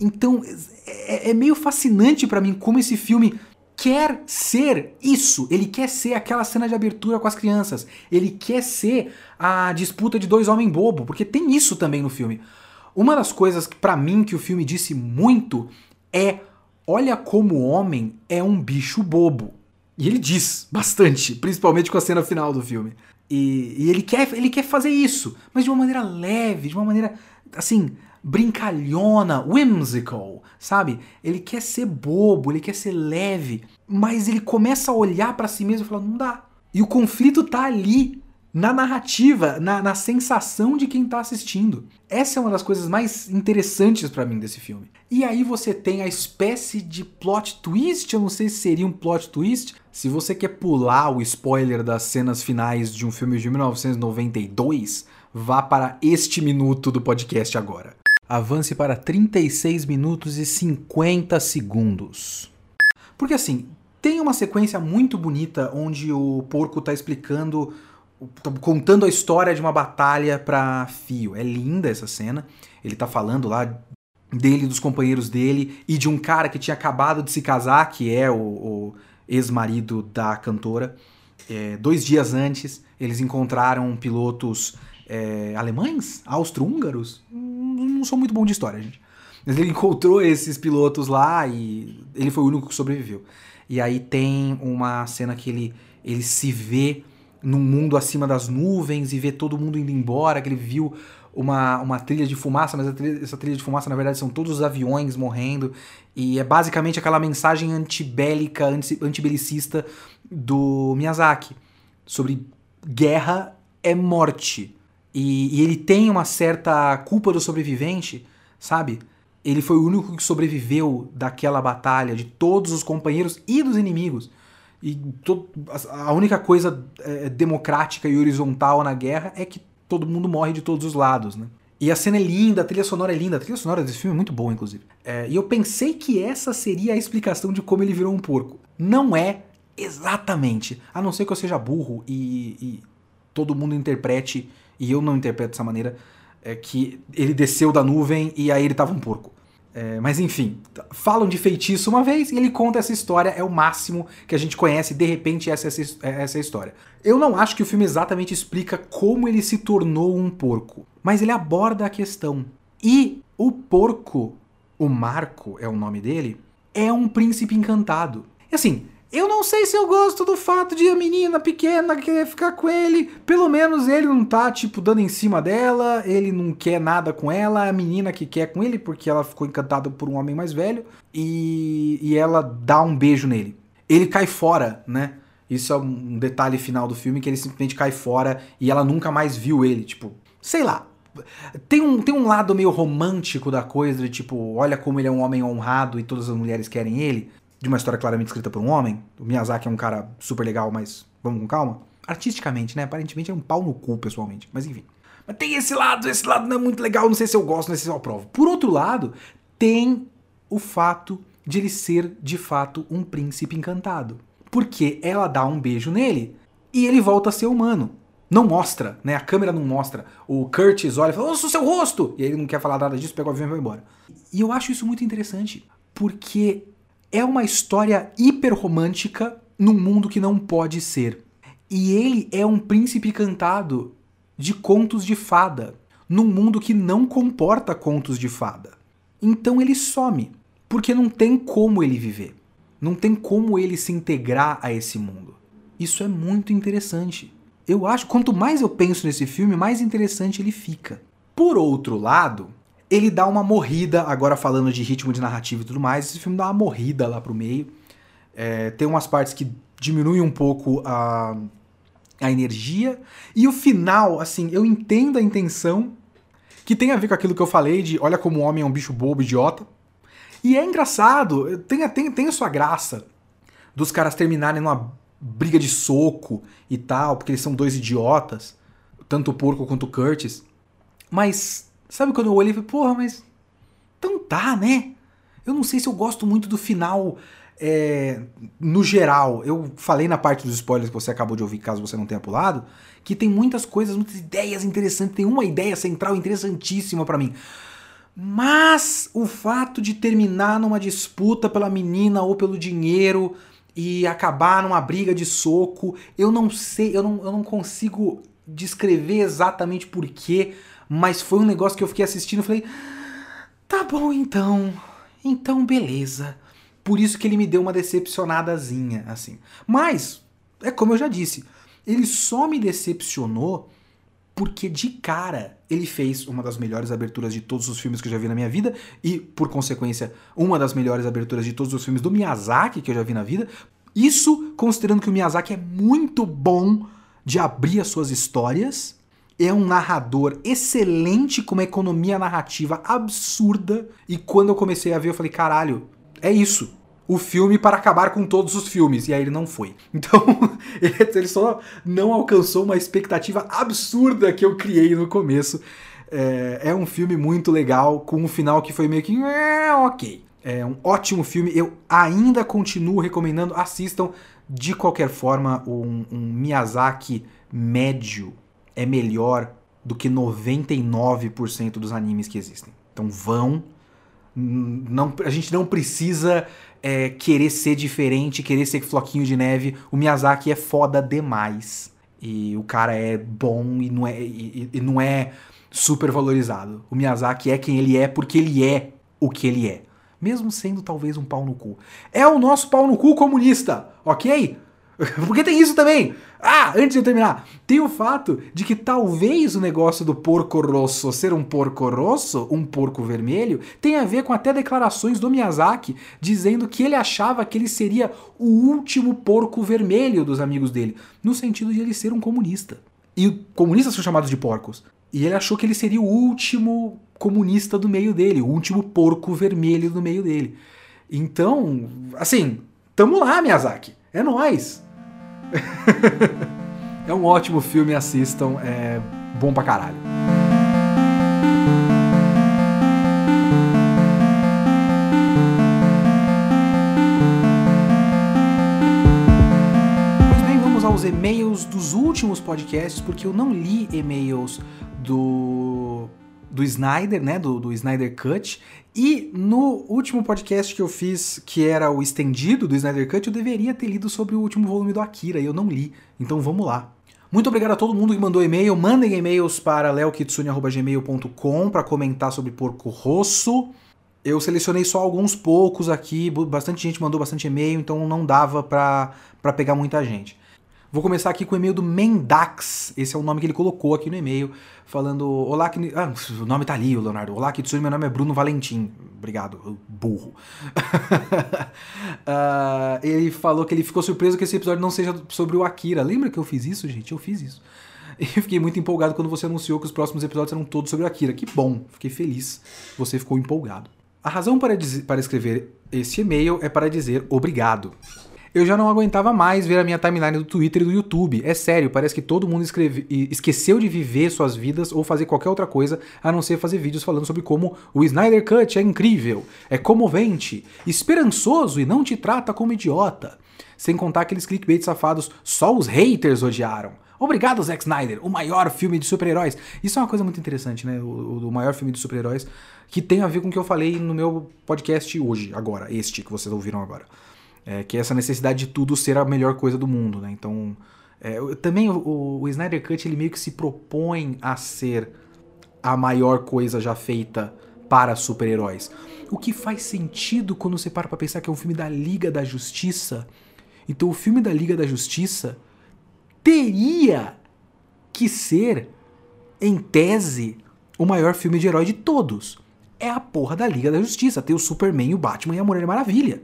Então é, é meio fascinante para mim como esse filme quer ser isso. Ele quer ser aquela cena de abertura com as crianças. Ele quer ser a disputa de dois homens bobo, porque tem isso também no filme. Uma das coisas que para mim que o filme disse muito é: olha como o homem é um bicho bobo. E ele diz bastante, principalmente com a cena final do filme. E, e ele, quer, ele quer fazer isso, mas de uma maneira leve, de uma maneira assim, brincalhona, whimsical, sabe? Ele quer ser bobo, ele quer ser leve, mas ele começa a olhar para si mesmo e falar, não dá. E o conflito tá ali, na narrativa, na, na sensação de quem tá assistindo. Essa é uma das coisas mais interessantes para mim desse filme. E aí você tem a espécie de plot twist, eu não sei se seria um plot twist. Se você quer pular o spoiler das cenas finais de um filme de 1992, vá para este minuto do podcast agora avance para 36 minutos e 50 segundos. Porque assim, tem uma sequência muito bonita onde o porco está explicando, tá contando a história de uma batalha para Fio. É linda essa cena. Ele está falando lá dele, dos companheiros dele e de um cara que tinha acabado de se casar, que é o, o ex-marido da cantora. É, dois dias antes, eles encontraram pilotos é, alemães, austro-húngaros, não sou muito bom de história, gente. Mas ele encontrou esses pilotos lá e ele foi o único que sobreviveu. E aí tem uma cena que ele, ele se vê num mundo acima das nuvens e vê todo mundo indo embora, que ele viu uma, uma trilha de fumaça, mas trilha, essa trilha de fumaça na verdade são todos os aviões morrendo. E é basicamente aquela mensagem antibélica, anti, antibelicista do Miyazaki sobre guerra é morte. E, e, ele tem uma certa culpa do sobrevivente, sabe? Ele foi o único que sobreviveu daquela batalha, de todos os companheiros e dos inimigos. e a única coisa é, democrática e horizontal na guerra é que todo mundo morre de todos os lados, né? E a cena é linda, a trilha sonora é linda, a trilha sonora desse filme é muito boa, inclusive. É, e eu pensei que essa seria a explicação de como ele virou um porco. Não é exatamente. A não ser que eu seja burro e, e todo mundo interprete, e eu não interpreto dessa maneira, é que ele desceu da nuvem e aí ele tava um porco. É, mas enfim, falam de feitiço uma vez e ele conta essa história, é o máximo que a gente conhece, de repente essa, essa, essa é a história. Eu não acho que o filme exatamente explica como ele se tornou um porco, mas ele aborda a questão. E o porco, o Marco é o nome dele, é um príncipe encantado. E assim, eu não sei se eu gosto do fato de a menina pequena querer ficar com ele. Pelo menos ele não tá, tipo, dando em cima dela, ele não quer nada com ela, a menina que quer com ele, porque ela ficou encantada por um homem mais velho, e, e ela dá um beijo nele. Ele cai fora, né? Isso é um detalhe final do filme, que ele simplesmente cai fora e ela nunca mais viu ele, tipo, sei lá. Tem um, tem um lado meio romântico da coisa, de tipo, olha como ele é um homem honrado e todas as mulheres querem ele de uma história claramente escrita por um homem. O Miyazaki é um cara super legal, mas vamos com calma. Artisticamente, né? Aparentemente é um pau no cu, pessoalmente. Mas enfim. Mas tem esse lado, esse lado não é muito legal, não sei se eu gosto, não sei se eu aprovo. Por outro lado, tem o fato de ele ser, de fato, um príncipe encantado. Porque ela dá um beijo nele e ele volta a ser humano. Não mostra, né? A câmera não mostra. O Curtis olha e fala, o seu rosto! E ele não quer falar nada disso, pega o avião e vai embora. E eu acho isso muito interessante, porque é uma história hiper romântica num mundo que não pode ser. E ele é um príncipe cantado de contos de fada, num mundo que não comporta contos de fada. Então ele some, porque não tem como ele viver. Não tem como ele se integrar a esse mundo. Isso é muito interessante. Eu acho, quanto mais eu penso nesse filme, mais interessante ele fica. Por outro lado, ele dá uma morrida, agora falando de ritmo de narrativa e tudo mais, esse filme dá uma morrida lá pro meio. É, tem umas partes que diminuem um pouco a, a energia. E o final, assim, eu entendo a intenção, que tem a ver com aquilo que eu falei de olha como o homem é um bicho bobo, idiota. E é engraçado, tem, tem, tem a sua graça dos caras terminarem numa briga de soco e tal, porque eles são dois idiotas, tanto o porco quanto o Curtis. Mas Sabe quando eu olhei e falei, porra, mas. Então tá, né? Eu não sei se eu gosto muito do final é, no geral. Eu falei na parte dos spoilers que você acabou de ouvir, caso você não tenha pulado, que tem muitas coisas, muitas ideias interessantes. Tem uma ideia central interessantíssima para mim. Mas o fato de terminar numa disputa pela menina ou pelo dinheiro e acabar numa briga de soco, eu não sei, eu não, eu não consigo descrever exatamente porquê mas foi um negócio que eu fiquei assistindo e falei: tá bom então, então beleza. Por isso que ele me deu uma decepcionadazinha, assim. Mas, é como eu já disse, ele só me decepcionou porque de cara ele fez uma das melhores aberturas de todos os filmes que eu já vi na minha vida e, por consequência, uma das melhores aberturas de todos os filmes do Miyazaki que eu já vi na vida. Isso considerando que o Miyazaki é muito bom de abrir as suas histórias é um narrador excelente com uma economia narrativa absurda. E quando eu comecei a ver, eu falei: caralho, é isso. O filme para acabar com todos os filmes. E aí ele não foi. Então, ele só não alcançou uma expectativa absurda que eu criei no começo. É, é um filme muito legal, com um final que foi meio que. É, ok. É um ótimo filme. Eu ainda continuo recomendando. Assistam de qualquer forma um, um Miyazaki médio é melhor do que 99% dos animes que existem. Então vão. Não, a gente não precisa é, querer ser diferente, querer ser floquinho de neve. O Miyazaki é foda demais. E o cara é bom e não é, e, e não é super valorizado. O Miyazaki é quem ele é porque ele é o que ele é. Mesmo sendo talvez um pau no cu. É o nosso pau no cu comunista, ok? Porque tem isso também. Ah, antes de eu terminar, tem o fato de que talvez o negócio do porco rosso ser um porco rosso, um porco vermelho, tenha a ver com até declarações do Miyazaki dizendo que ele achava que ele seria o último porco vermelho dos amigos dele, no sentido de ele ser um comunista. E comunistas são chamados de porcos. E ele achou que ele seria o último comunista do meio dele, o último porco vermelho do meio dele. Então, assim, tamo lá, Miyazaki. É nóis! é um ótimo filme, assistam, é bom pra caralho. aos e-mails dos últimos podcasts, porque eu não li e-mails do do Snyder, né, do, do Snyder Cut, e no último podcast que eu fiz, que era o estendido do Snyder Cut, eu deveria ter lido sobre o último volume do Akira, e eu não li. Então vamos lá. Muito obrigado a todo mundo que mandou e-mail. Mandem e-mails para leokitsune.gmail.com para comentar sobre Porco Rosso. Eu selecionei só alguns poucos aqui, bastante gente mandou bastante e-mail, então não dava para pegar muita gente. Vou começar aqui com o e-mail do Mendax. Esse é o nome que ele colocou aqui no e-mail, falando: Olá, que... ah, o nome tá ali, Leonardo. Olá, Kitsune, meu nome é Bruno Valentim. Obrigado, burro. uh, ele falou que ele ficou surpreso que esse episódio não seja sobre o Akira. Lembra que eu fiz isso, gente? Eu fiz isso. E fiquei muito empolgado quando você anunciou que os próximos episódios serão todos sobre o Akira. Que bom, fiquei feliz. Você ficou empolgado. A razão para, para escrever esse e-mail é para dizer obrigado eu já não aguentava mais ver a minha timeline do Twitter e do YouTube. É sério, parece que todo mundo escreve, esqueceu de viver suas vidas ou fazer qualquer outra coisa a não ser fazer vídeos falando sobre como o Snyder Cut é incrível, é comovente, esperançoso e não te trata como idiota. Sem contar aqueles clickbait safados, só os haters odiaram. Obrigado, Zack Snyder, o maior filme de super-heróis. Isso é uma coisa muito interessante, né? O, o maior filme de super-heróis, que tem a ver com o que eu falei no meu podcast hoje, agora, este que vocês ouviram agora. É, que é essa necessidade de tudo ser a melhor coisa do mundo, né? Então, é, também o, o, Snyder Cut ele meio que se propõe a ser a maior coisa já feita para super-heróis. O que faz sentido quando você para pra pensar que é um filme da Liga da Justiça. Então, o filme da Liga da Justiça teria que ser, em tese, o maior filme de herói de todos. É a porra da Liga da Justiça. Tem o Superman, o Batman e a Mulher Maravilha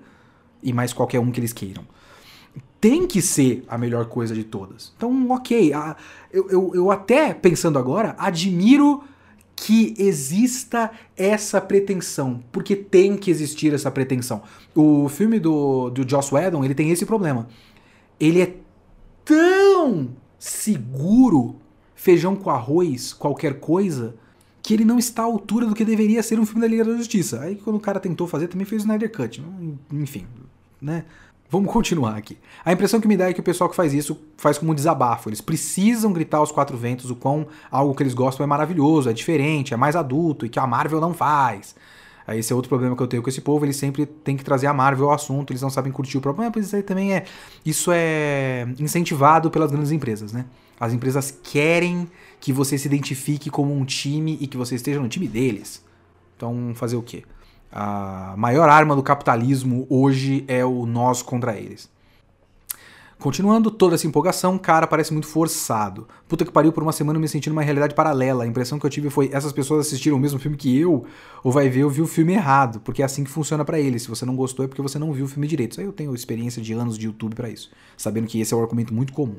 e mais qualquer um que eles queiram. Tem que ser a melhor coisa de todas. Então, ok. A, eu, eu, eu até, pensando agora, admiro que exista essa pretensão, porque tem que existir essa pretensão. O filme do, do Joss Whedon, ele tem esse problema. Ele é tão seguro, feijão com arroz, qualquer coisa, que ele não está à altura do que deveria ser um filme da Liga da Justiça. Aí quando o cara tentou fazer, também fez o Snyder Cut. Enfim, né? Vamos continuar aqui. A impressão que me dá é que o pessoal que faz isso faz como um desabafo. Eles precisam gritar aos quatro ventos o quão algo que eles gostam é maravilhoso, é diferente, é mais adulto e que a Marvel não faz. Esse é outro problema que eu tenho com esse povo, eles sempre têm que trazer a Marvel ao assunto, eles não sabem curtir o problema, mas isso aí também é isso é incentivado pelas grandes empresas, né? As empresas querem que você se identifique como um time e que você esteja no time deles. Então, fazer o quê? A maior arma do capitalismo hoje é o nós contra eles. Continuando toda essa empolgação, cara, parece muito forçado. Puta que pariu, por uma semana me senti numa realidade paralela. A impressão que eu tive foi: essas pessoas assistiram o mesmo filme que eu, ou vai ver, eu vi o filme errado. Porque é assim que funciona para eles. Se você não gostou, é porque você não viu o filme direito. Isso aí eu tenho experiência de anos de YouTube para isso, sabendo que esse é um argumento muito comum.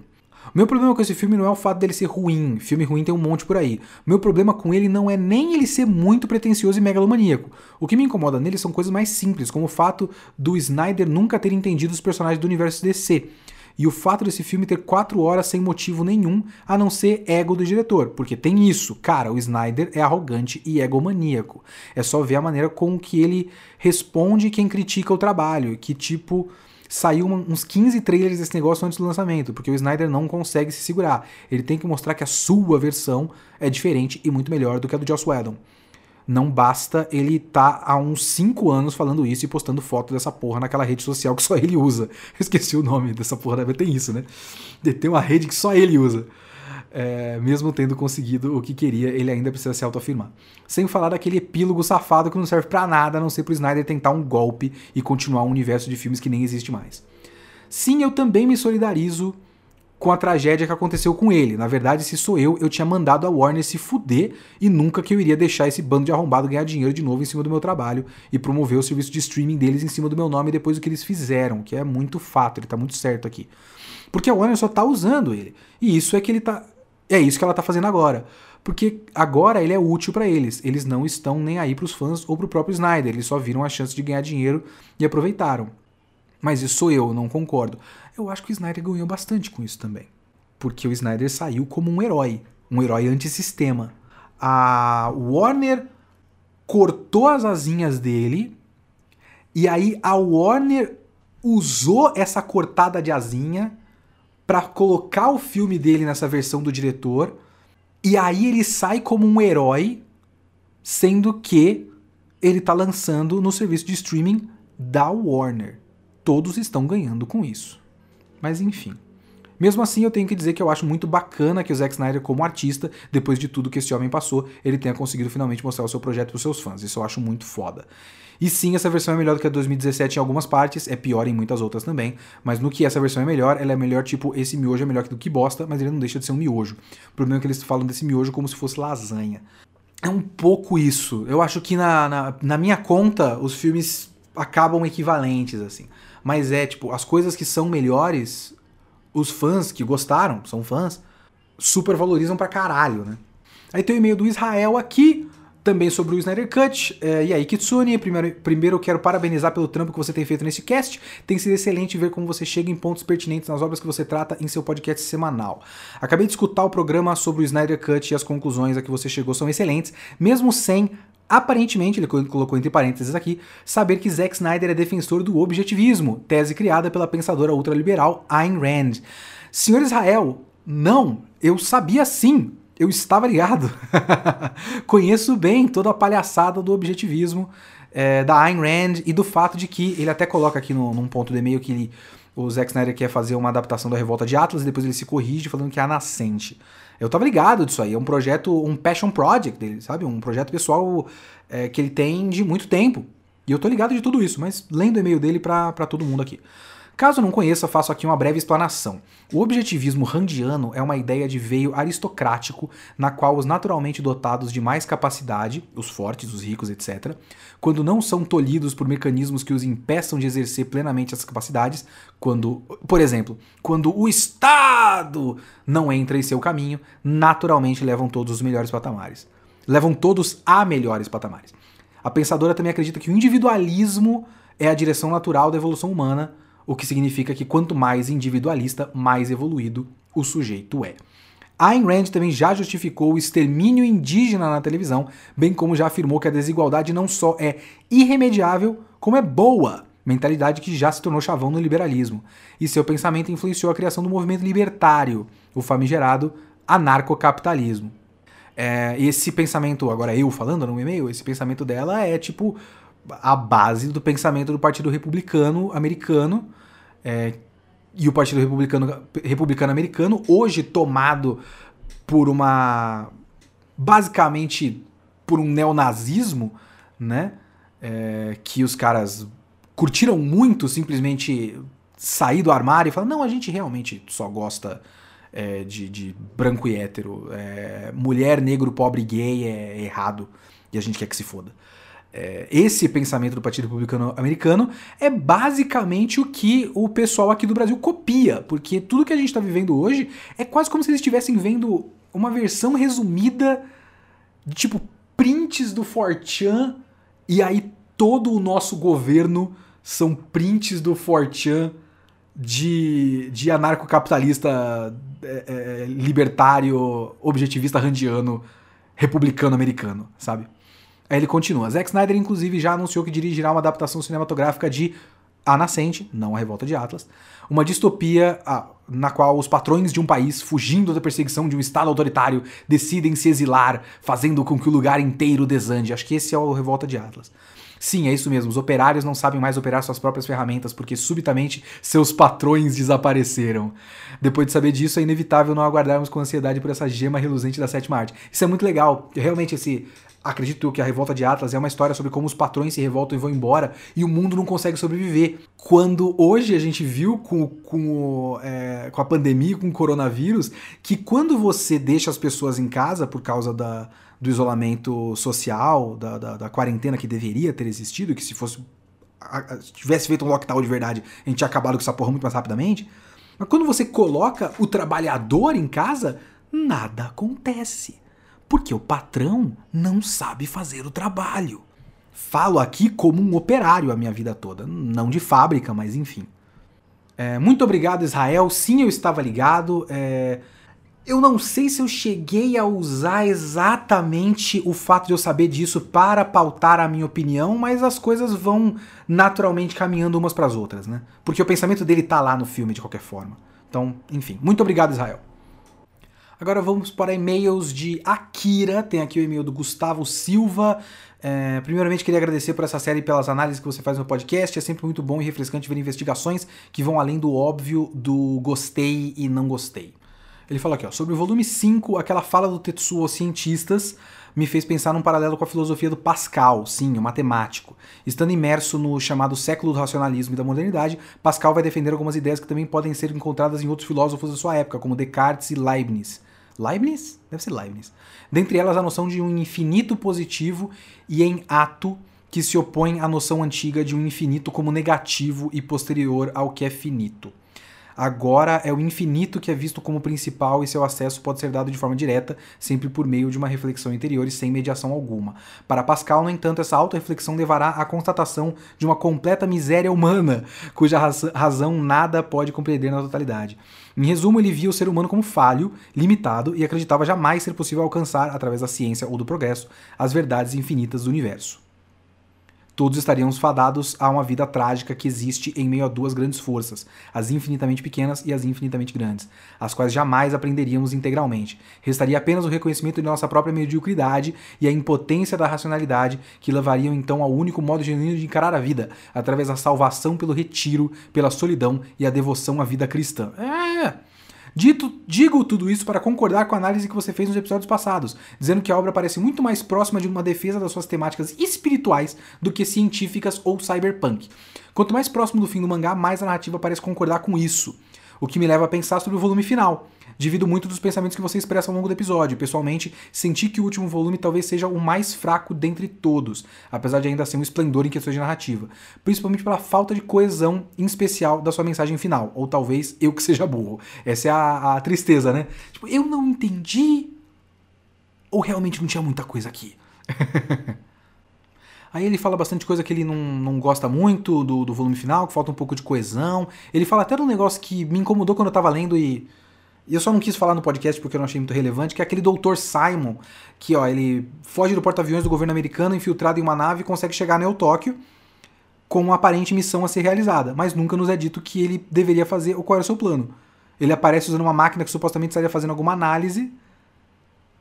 Meu problema com esse filme não é o fato dele ser ruim. Filme ruim tem um monte por aí. Meu problema com ele não é nem ele ser muito pretencioso e megalomaníaco. O que me incomoda nele são coisas mais simples, como o fato do Snyder nunca ter entendido os personagens do universo DC. E o fato desse filme ter quatro horas sem motivo nenhum, a não ser ego do diretor. Porque tem isso, cara, o Snyder é arrogante e egomaníaco. É só ver a maneira com que ele responde quem critica o trabalho. Que tipo saiu uns 15 trailers desse negócio antes do lançamento, porque o Snyder não consegue se segurar. Ele tem que mostrar que a sua versão é diferente e muito melhor do que a do Joss Whedon. Não basta ele tá há uns 5 anos falando isso e postando foto dessa porra naquela rede social que só ele usa. Esqueci o nome dessa porra, ter isso, né? Tem uma rede que só ele usa é, mesmo tendo conseguido o que queria, ele ainda precisa se autoafirmar. Sem falar daquele epílogo safado que não serve para nada, a não ser pro Snyder tentar um golpe e continuar um universo de filmes que nem existe mais. Sim, eu também me solidarizo com a tragédia que aconteceu com ele. Na verdade, se sou eu, eu tinha mandado a Warner se fuder e nunca que eu iria deixar esse bando de arrombado ganhar dinheiro de novo em cima do meu trabalho e promover o serviço de streaming deles em cima do meu nome depois do que eles fizeram, que é muito fato, ele tá muito certo aqui. Porque a Warner só tá usando ele. E isso é que ele tá é isso que ela tá fazendo agora. Porque agora ele é útil para eles. Eles não estão nem aí pros fãs ou pro próprio Snyder. Eles só viram a chance de ganhar dinheiro e aproveitaram. Mas isso sou eu, não concordo. Eu acho que o Snyder ganhou bastante com isso também. Porque o Snyder saiu como um herói, um herói antissistema. A Warner cortou as asinhas dele e aí a Warner usou essa cortada de asinha para colocar o filme dele nessa versão do diretor. E aí ele sai como um herói, sendo que ele tá lançando no serviço de streaming da Warner. Todos estão ganhando com isso. Mas enfim. Mesmo assim, eu tenho que dizer que eu acho muito bacana que o Zack Snyder, como artista, depois de tudo que esse homem passou, ele tenha conseguido finalmente mostrar o seu projeto para os seus fãs. Isso eu acho muito foda. E sim, essa versão é melhor do que a 2017 em algumas partes, é pior em muitas outras também, mas no que essa versão é melhor, ela é melhor, tipo, esse miojo é melhor do que bosta, mas ele não deixa de ser um miojo. O problema é que eles falam desse miojo como se fosse lasanha. É um pouco isso. Eu acho que na, na, na minha conta, os filmes acabam equivalentes, assim. Mas é, tipo, as coisas que são melhores, os fãs que gostaram, são fãs, super valorizam pra caralho, né? Aí tem o e-mail do Israel aqui, também sobre o Snyder Cut. É, e aí, Kitsune, primeiro, primeiro eu quero parabenizar pelo trampo que você tem feito nesse cast. Tem sido excelente ver como você chega em pontos pertinentes nas obras que você trata em seu podcast semanal. Acabei de escutar o programa sobre o Snyder Cut e as conclusões a que você chegou são excelentes, mesmo sem Aparentemente, ele colocou entre parênteses aqui, saber que Zack Snyder é defensor do objetivismo, tese criada pela pensadora ultraliberal Ayn Rand. Senhor Israel, não, eu sabia sim, eu estava ligado. Conheço bem toda a palhaçada do objetivismo é, da Ayn Rand e do fato de que ele até coloca aqui no, num ponto do e-mail que ele, o Zack Snyder quer fazer uma adaptação da Revolta de Atlas e depois ele se corrige falando que é a nascente. Eu tava ligado disso aí, é um projeto, um passion project dele, sabe? Um projeto pessoal é, que ele tem de muito tempo. E eu tô ligado de tudo isso, mas lendo o e-mail dele pra todo mundo aqui. Caso não conheça, faço aqui uma breve explanação. O objetivismo randiano é uma ideia de veio aristocrático na qual os naturalmente dotados de mais capacidade, os fortes, os ricos, etc., quando não são tolhidos por mecanismos que os impeçam de exercer plenamente essas capacidades, quando, por exemplo, quando o Estado não entra em seu caminho, naturalmente levam todos os melhores patamares. Levam todos a melhores patamares. A pensadora também acredita que o individualismo é a direção natural da evolução humana o que significa que quanto mais individualista, mais evoluído o sujeito é. Ayn Rand também já justificou o extermínio indígena na televisão, bem como já afirmou que a desigualdade não só é irremediável, como é boa, mentalidade que já se tornou chavão no liberalismo. E seu pensamento influenciou a criação do movimento libertário, o famigerado anarcocapitalismo. É, esse pensamento, agora eu falando no e-mail, esse pensamento dela é tipo a base do pensamento do Partido Republicano americano é, e o Partido Republicano, Republicano americano, hoje tomado por uma. basicamente por um neonazismo, né? É, que os caras curtiram muito simplesmente sair do armário e falar: não, a gente realmente só gosta. É, de, de, branco e hétero. É, mulher, negro, pobre, gay é errado. E a gente quer que se foda é, esse pensamento do Partido Republicano Americano é basicamente o que o pessoal aqui do Brasil copia, porque tudo que a gente está vivendo hoje é quase como se eles estivessem vendo uma versão resumida de tipo prints do Fortran e aí todo o nosso governo são prints do Fortran de, de anarcocapitalista é, é, libertário, objetivista randiano, republicano americano, sabe? Aí ele continua. Zack Snyder, inclusive, já anunciou que dirigirá uma adaptação cinematográfica de A Nascente, não a Revolta de Atlas, uma distopia ah, na qual os patrões de um país, fugindo da perseguição de um Estado autoritário, decidem se exilar, fazendo com que o lugar inteiro desande. Acho que esse é o Revolta de Atlas. Sim, é isso mesmo. Os operários não sabem mais operar suas próprias ferramentas porque subitamente seus patrões desapareceram. Depois de saber disso, é inevitável não aguardarmos com ansiedade por essa gema reluzente da sétima arte. Isso é muito legal. Realmente, esse, acredito que a Revolta de Atlas é uma história sobre como os patrões se revoltam e vão embora e o mundo não consegue sobreviver. Quando hoje a gente viu com, com, é, com a pandemia, com o coronavírus, que quando você deixa as pessoas em casa por causa da, do isolamento social, da, da, da quarentena que deveria ter existido, que se fosse tivesse feito um lockdown de verdade, a gente tinha acabado com essa porra muito mais rapidamente. Mas quando você coloca o trabalhador em casa, nada acontece porque o patrão não sabe fazer o trabalho. Falo aqui como um operário a minha vida toda, não de fábrica, mas enfim. É, muito obrigado, Israel. Sim, eu estava ligado. É, eu não sei se eu cheguei a usar exatamente o fato de eu saber disso para pautar a minha opinião, mas as coisas vão naturalmente caminhando umas para as outras, né? Porque o pensamento dele tá lá no filme de qualquer forma. Então, enfim, muito obrigado, Israel. Agora vamos para e-mails de Akira. Tem aqui o e-mail do Gustavo Silva. É, primeiramente, queria agradecer por essa série e pelas análises que você faz no podcast. É sempre muito bom e refrescante ver investigações que vão além do óbvio do gostei e não gostei. Ele fala aqui, ó, sobre o volume 5, aquela fala do Tetsuo cientistas me fez pensar num paralelo com a filosofia do Pascal, sim, o matemático. Estando imerso no chamado século do racionalismo e da modernidade, Pascal vai defender algumas ideias que também podem ser encontradas em outros filósofos da sua época, como Descartes e Leibniz. Leibniz? Deve ser Leibniz. Dentre elas, a noção de um infinito positivo e em ato que se opõe à noção antiga de um infinito como negativo e posterior ao que é finito. Agora é o infinito que é visto como principal e seu acesso pode ser dado de forma direta, sempre por meio de uma reflexão interior e sem mediação alguma. Para Pascal, no entanto, essa auto-reflexão levará à constatação de uma completa miséria humana, cuja razão nada pode compreender na totalidade. Em resumo, ele via o ser humano como falho, limitado e acreditava jamais ser possível alcançar, através da ciência ou do progresso, as verdades infinitas do universo todos estaríamos fadados a uma vida trágica que existe em meio a duas grandes forças, as infinitamente pequenas e as infinitamente grandes, as quais jamais aprenderíamos integralmente. Restaria apenas o reconhecimento de nossa própria mediocridade e a impotência da racionalidade que levariam então ao único modo genuíno de encarar a vida, através da salvação pelo retiro, pela solidão e a devoção à vida cristã. É. Dito, digo tudo isso para concordar com a análise que você fez nos episódios passados, dizendo que a obra parece muito mais próxima de uma defesa das suas temáticas espirituais do que científicas ou cyberpunk. Quanto mais próximo do fim do mangá, mais a narrativa parece concordar com isso. O que me leva a pensar sobre o volume final. Divido muito dos pensamentos que você expressa ao longo do episódio. Pessoalmente, senti que o último volume talvez seja o mais fraco dentre todos, apesar de ainda ser um esplendor em questões de narrativa. Principalmente pela falta de coesão, em especial, da sua mensagem final. Ou talvez eu que seja burro. Essa é a, a tristeza, né? Tipo, eu não entendi. Ou realmente não tinha muita coisa aqui? Aí ele fala bastante coisa que ele não, não gosta muito do, do volume final, que falta um pouco de coesão. Ele fala até de um negócio que me incomodou quando eu tava lendo e e eu só não quis falar no podcast porque eu não achei muito relevante, que é aquele doutor Simon, que ó, ele foge do porta-aviões do governo americano, infiltrado em uma nave e consegue chegar no Tóquio com uma aparente missão a ser realizada, mas nunca nos é dito que ele deveria fazer ou qual era o seu plano. Ele aparece usando uma máquina que supostamente estaria fazendo alguma análise,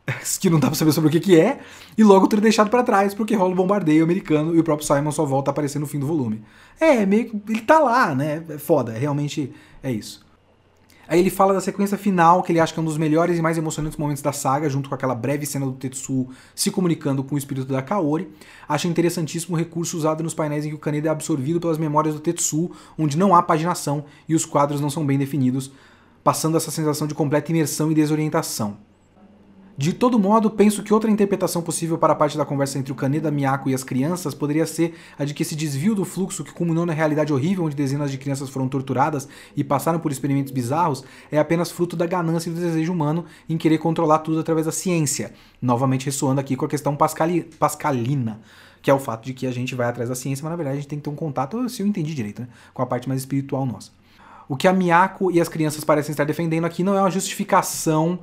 que não dá pra saber sobre o que, que é, e logo é deixado para trás porque rola o bombardeio americano e o próprio Simon só volta a aparecer no fim do volume. É, meio que. Ele tá lá, né? É foda, realmente é isso. Aí ele fala da sequência final, que ele acha que é um dos melhores e mais emocionantes momentos da saga, junto com aquela breve cena do Tetsuo se comunicando com o espírito da Kaori. Acha interessantíssimo o recurso usado nos painéis em que o Kaneda é absorvido pelas memórias do Tetsuo, onde não há paginação e os quadros não são bem definidos, passando essa sensação de completa imersão e desorientação. De todo modo, penso que outra interpretação possível para a parte da conversa entre o Kaneda, Miyako e as crianças poderia ser a de que esse desvio do fluxo que culminou na realidade horrível onde dezenas de crianças foram torturadas e passaram por experimentos bizarros é apenas fruto da ganância e do desejo humano em querer controlar tudo através da ciência. Novamente ressoando aqui com a questão pascali pascalina, que é o fato de que a gente vai atrás da ciência, mas na verdade a gente tem que ter um contato, se eu entendi direito, né, com a parte mais espiritual nossa. O que a Miyako e as crianças parecem estar defendendo aqui não é uma justificação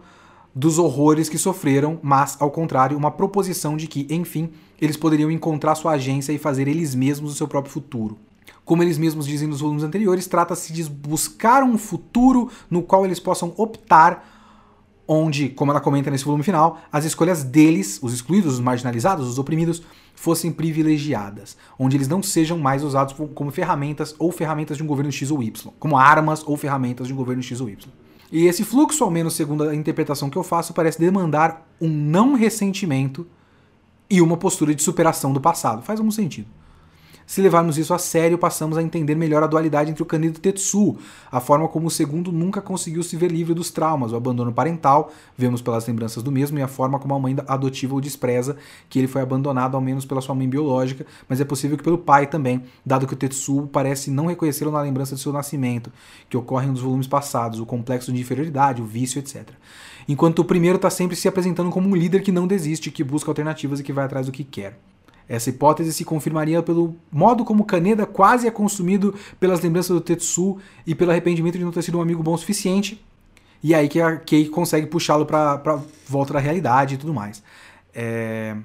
dos horrores que sofreram, mas, ao contrário, uma proposição de que, enfim, eles poderiam encontrar sua agência e fazer eles mesmos o seu próprio futuro. Como eles mesmos dizem nos volumes anteriores, trata-se de buscar um futuro no qual eles possam optar, onde, como ela comenta nesse volume final, as escolhas deles, os excluídos, os marginalizados, os oprimidos, fossem privilegiadas, onde eles não sejam mais usados como ferramentas ou ferramentas de um governo X ou Y, como armas ou ferramentas de um governo X ou Y. E esse fluxo, ao menos segundo a interpretação que eu faço, parece demandar um não ressentimento e uma postura de superação do passado. Faz algum sentido. Se levarmos isso a sério, passamos a entender melhor a dualidade entre o Kaneda e o Tetsu, a forma como o segundo nunca conseguiu se ver livre dos traumas, o abandono parental, vemos pelas lembranças do mesmo, e a forma como a mãe adotiva o despreza, que ele foi abandonado ao menos pela sua mãe biológica, mas é possível que pelo pai também, dado que o Tetsu parece não reconhecê-lo na lembrança de seu nascimento, que ocorre nos volumes passados, o complexo de inferioridade, o vício, etc. Enquanto o primeiro está sempre se apresentando como um líder que não desiste, que busca alternativas e que vai atrás do que quer. Essa hipótese se confirmaria pelo modo como Kaneda quase é consumido pelas lembranças do Tetsu e pelo arrependimento de não ter sido um amigo bom o suficiente. E aí que a Kei consegue puxá-lo pra volta da realidade e tudo mais. É...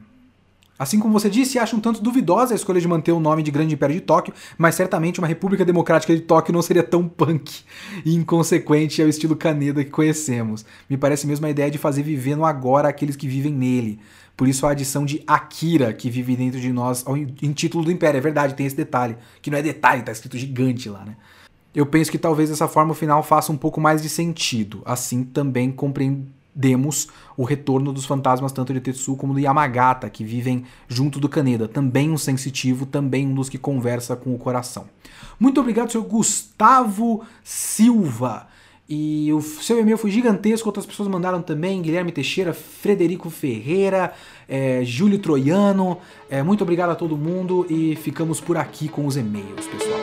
Assim como você disse, acho um tanto duvidosa a escolha de manter o nome de Grande Império de Tóquio, mas certamente uma República Democrática de Tóquio não seria tão punk e inconsequente ao estilo Kaneda que conhecemos. Me parece mesmo a ideia de fazer viver no agora aqueles que vivem nele. Por isso a adição de Akira, que vive dentro de nós, em título do Império. É verdade, tem esse detalhe. Que não é detalhe, tá escrito gigante lá, né? Eu penso que talvez essa forma final faça um pouco mais de sentido. Assim também compreendo demos o retorno dos fantasmas tanto de Tetsu como do Yamagata, que vivem junto do Kaneda, também um sensitivo, também um dos que conversa com o coração. Muito obrigado, senhor Gustavo Silva. E o seu e-mail foi gigantesco, outras pessoas mandaram também, Guilherme Teixeira, Frederico Ferreira, é, Júlio Troiano. É, muito obrigado a todo mundo e ficamos por aqui com os e-mails, pessoal.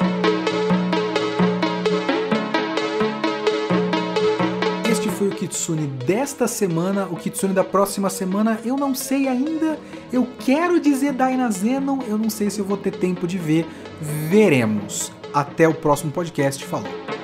foi o Kitsune desta semana. O Kitsune da próxima semana eu não sei ainda. Eu quero dizer Dainazenon, eu não sei se eu vou ter tempo de ver. Veremos. Até o próximo podcast. Falou.